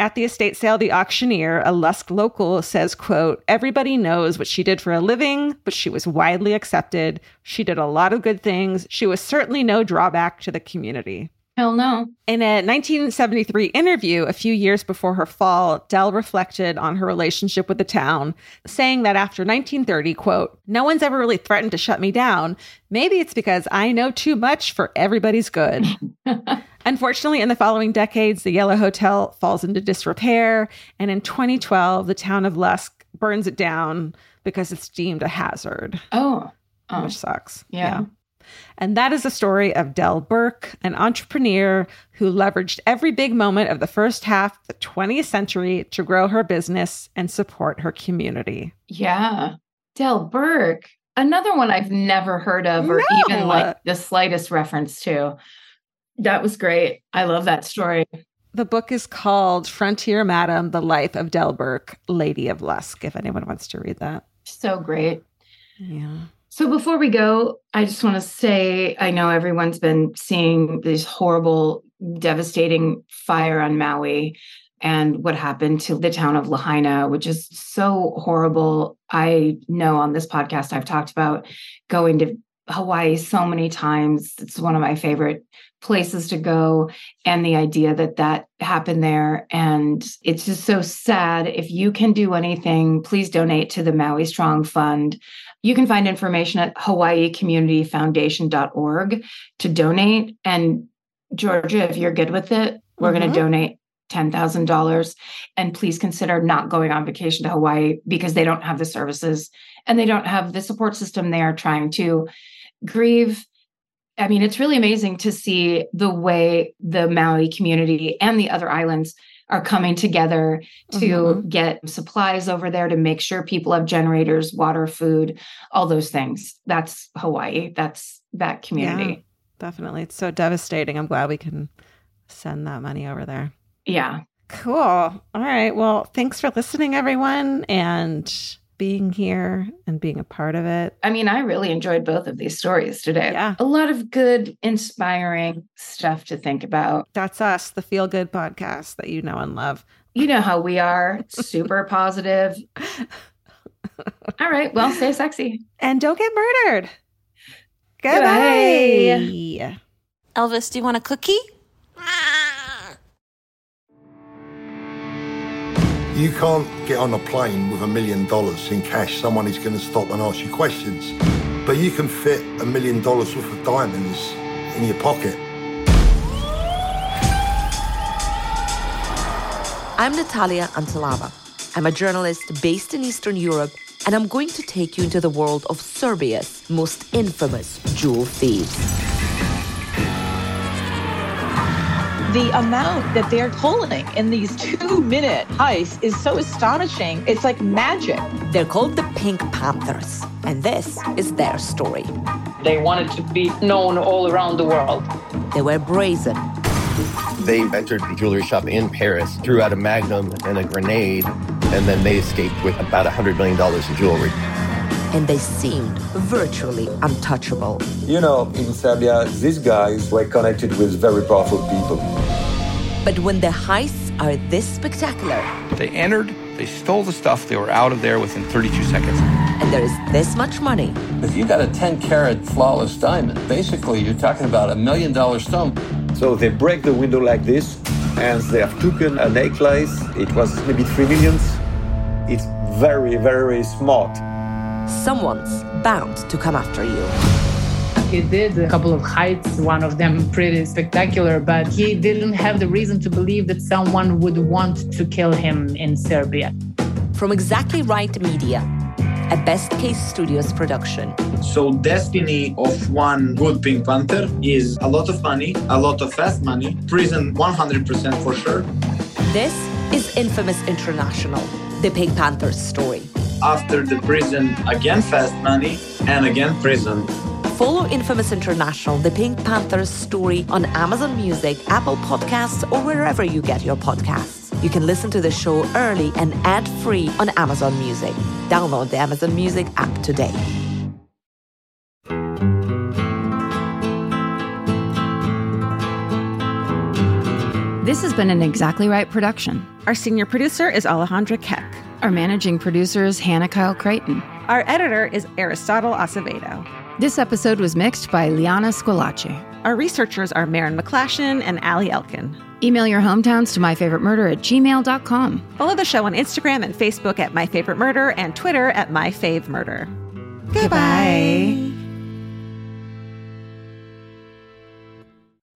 At the estate sale, the auctioneer, a Lusk local, says, quote, everybody knows what she did for a living, but she was widely accepted. She did a lot of good things. She was certainly no drawback to the community. Hell no. In a 1973 interview, a few years before her fall, Dell reflected on her relationship with the town, saying that after 1930, quote, no one's ever really threatened to shut me down. Maybe it's because I know too much for everybody's good. Unfortunately, in the following decades, the Yellow Hotel falls into disrepair. And in 2012, the town of Lusk burns it down because it's deemed a hazard, Oh. Oh. which sucks. Yeah. And that is the story of Dell Burke, an entrepreneur who leveraged every big moment of the first half of the 20th century to grow her business and support her community. Yeah. Dell Burke. Another one I've never heard of or No. even like the slightest reference to. That was great. I love that story. The book is called Frontier Madam The Life of Dell Burke, Lady of Lusk, if anyone wants to read that. So great. Yeah. So before we go, I just want to say I know everyone's been seeing this horrible, devastating fire on Maui and what happened to the town of Lahaina, which is so horrible. I know on this podcast I've talked about going to Hawaii so many times. It's one of my favorite places to go and the idea that that happened there and it's just so sad if you can do anything please donate to the maui strong fund you can find information at hawaiicommunityfoundation.org to donate. And georgia if you're good with it we're going Mhm. to donate $10,000 and please consider not going on vacation to Hawaii because they don't have the services and they don't have the support system they are trying to grieve. I mean, it's really amazing to see the way the Maui community and the other islands are coming together to Mhm. get supplies over there to make sure people have generators, water, food, all those things. That's Hawaii. That's that community. Definitely. It's so devastating. I'm glad we can send that money over there. Yeah. Cool. All right. Well, thanks for listening, everyone, and being here and being a part of it. I mean, I really enjoyed both of these stories today. Yeah. A lot of good, inspiring stuff to think about. That's us, the Feel Good podcast that you know and love. You know how we are super positive. All right. Well, stay sexy. And don't get murdered. Goodbye. Goodbye. Elvis, do you want a cookie? You can't get on a plane with a million dollars in cash. Someone is going to stop and ask you questions. But you can fit a million dollars worth of diamonds in your pocket. I'm Natalia Antelava. I'm a journalist based in Eastern Europe, and I'm going to take you into the world of Serbia's most infamous jewel thieves. The amount that they're pulling in these two minute heists is so astonishing. It's like magic. They're called the Pink Panthers, and this is their story. They wanted to be known all around the world. They were brazen, They entered the jewelry shop in Paris, threw out a magnum and a grenade, and then they escaped with about $100 million in jewelry. And they seemed virtually untouchable. You know, in Serbia, these guys were connected with very powerful people. But when the heists are this spectacular, they entered, they stole the stuff, they were out of there within 32 seconds. And there is this much money. If you got a 10 carat flawless diamond, basically you're talking about a million dollar stone. So they break the window like this, and they have taken a necklace. It was maybe three millions. It's very, very smart. Someone's bound to come after you. He did a couple of heists, one of them pretty spectacular, but he didn't have the reason to believe that someone would want to kill him in Serbia. From Exactly Right Media, a Best Case Studios production. So, destiny of one good Pink Panther is a lot of money, a lot of fast money, prison 100% for sure. This is Infamous International, the Pink Panther's story. After the prison, again fast money, and again prison. Follow Infamous International, the Pink Panther's story on Amazon Music, Apple Podcasts, or wherever you get your podcasts. You can listen to the show early and ad free on Amazon Music. Download the Amazon Music app today. This has been an Exactly Right production. Our senior producer is Alejandra Keck. Our managing producer is Hannah Kyle Creighton. Our editor is Aristotle Acevedo. This episode was mixed by Liana Squillace. Our researchers are Marin McClashin and Ali Elkin. Email your hometowns to myfavoritemurder at gmail.com. Follow the show on Instagram and Facebook at myfavoritemurder and Twitter at myfavemurder. Goodbye.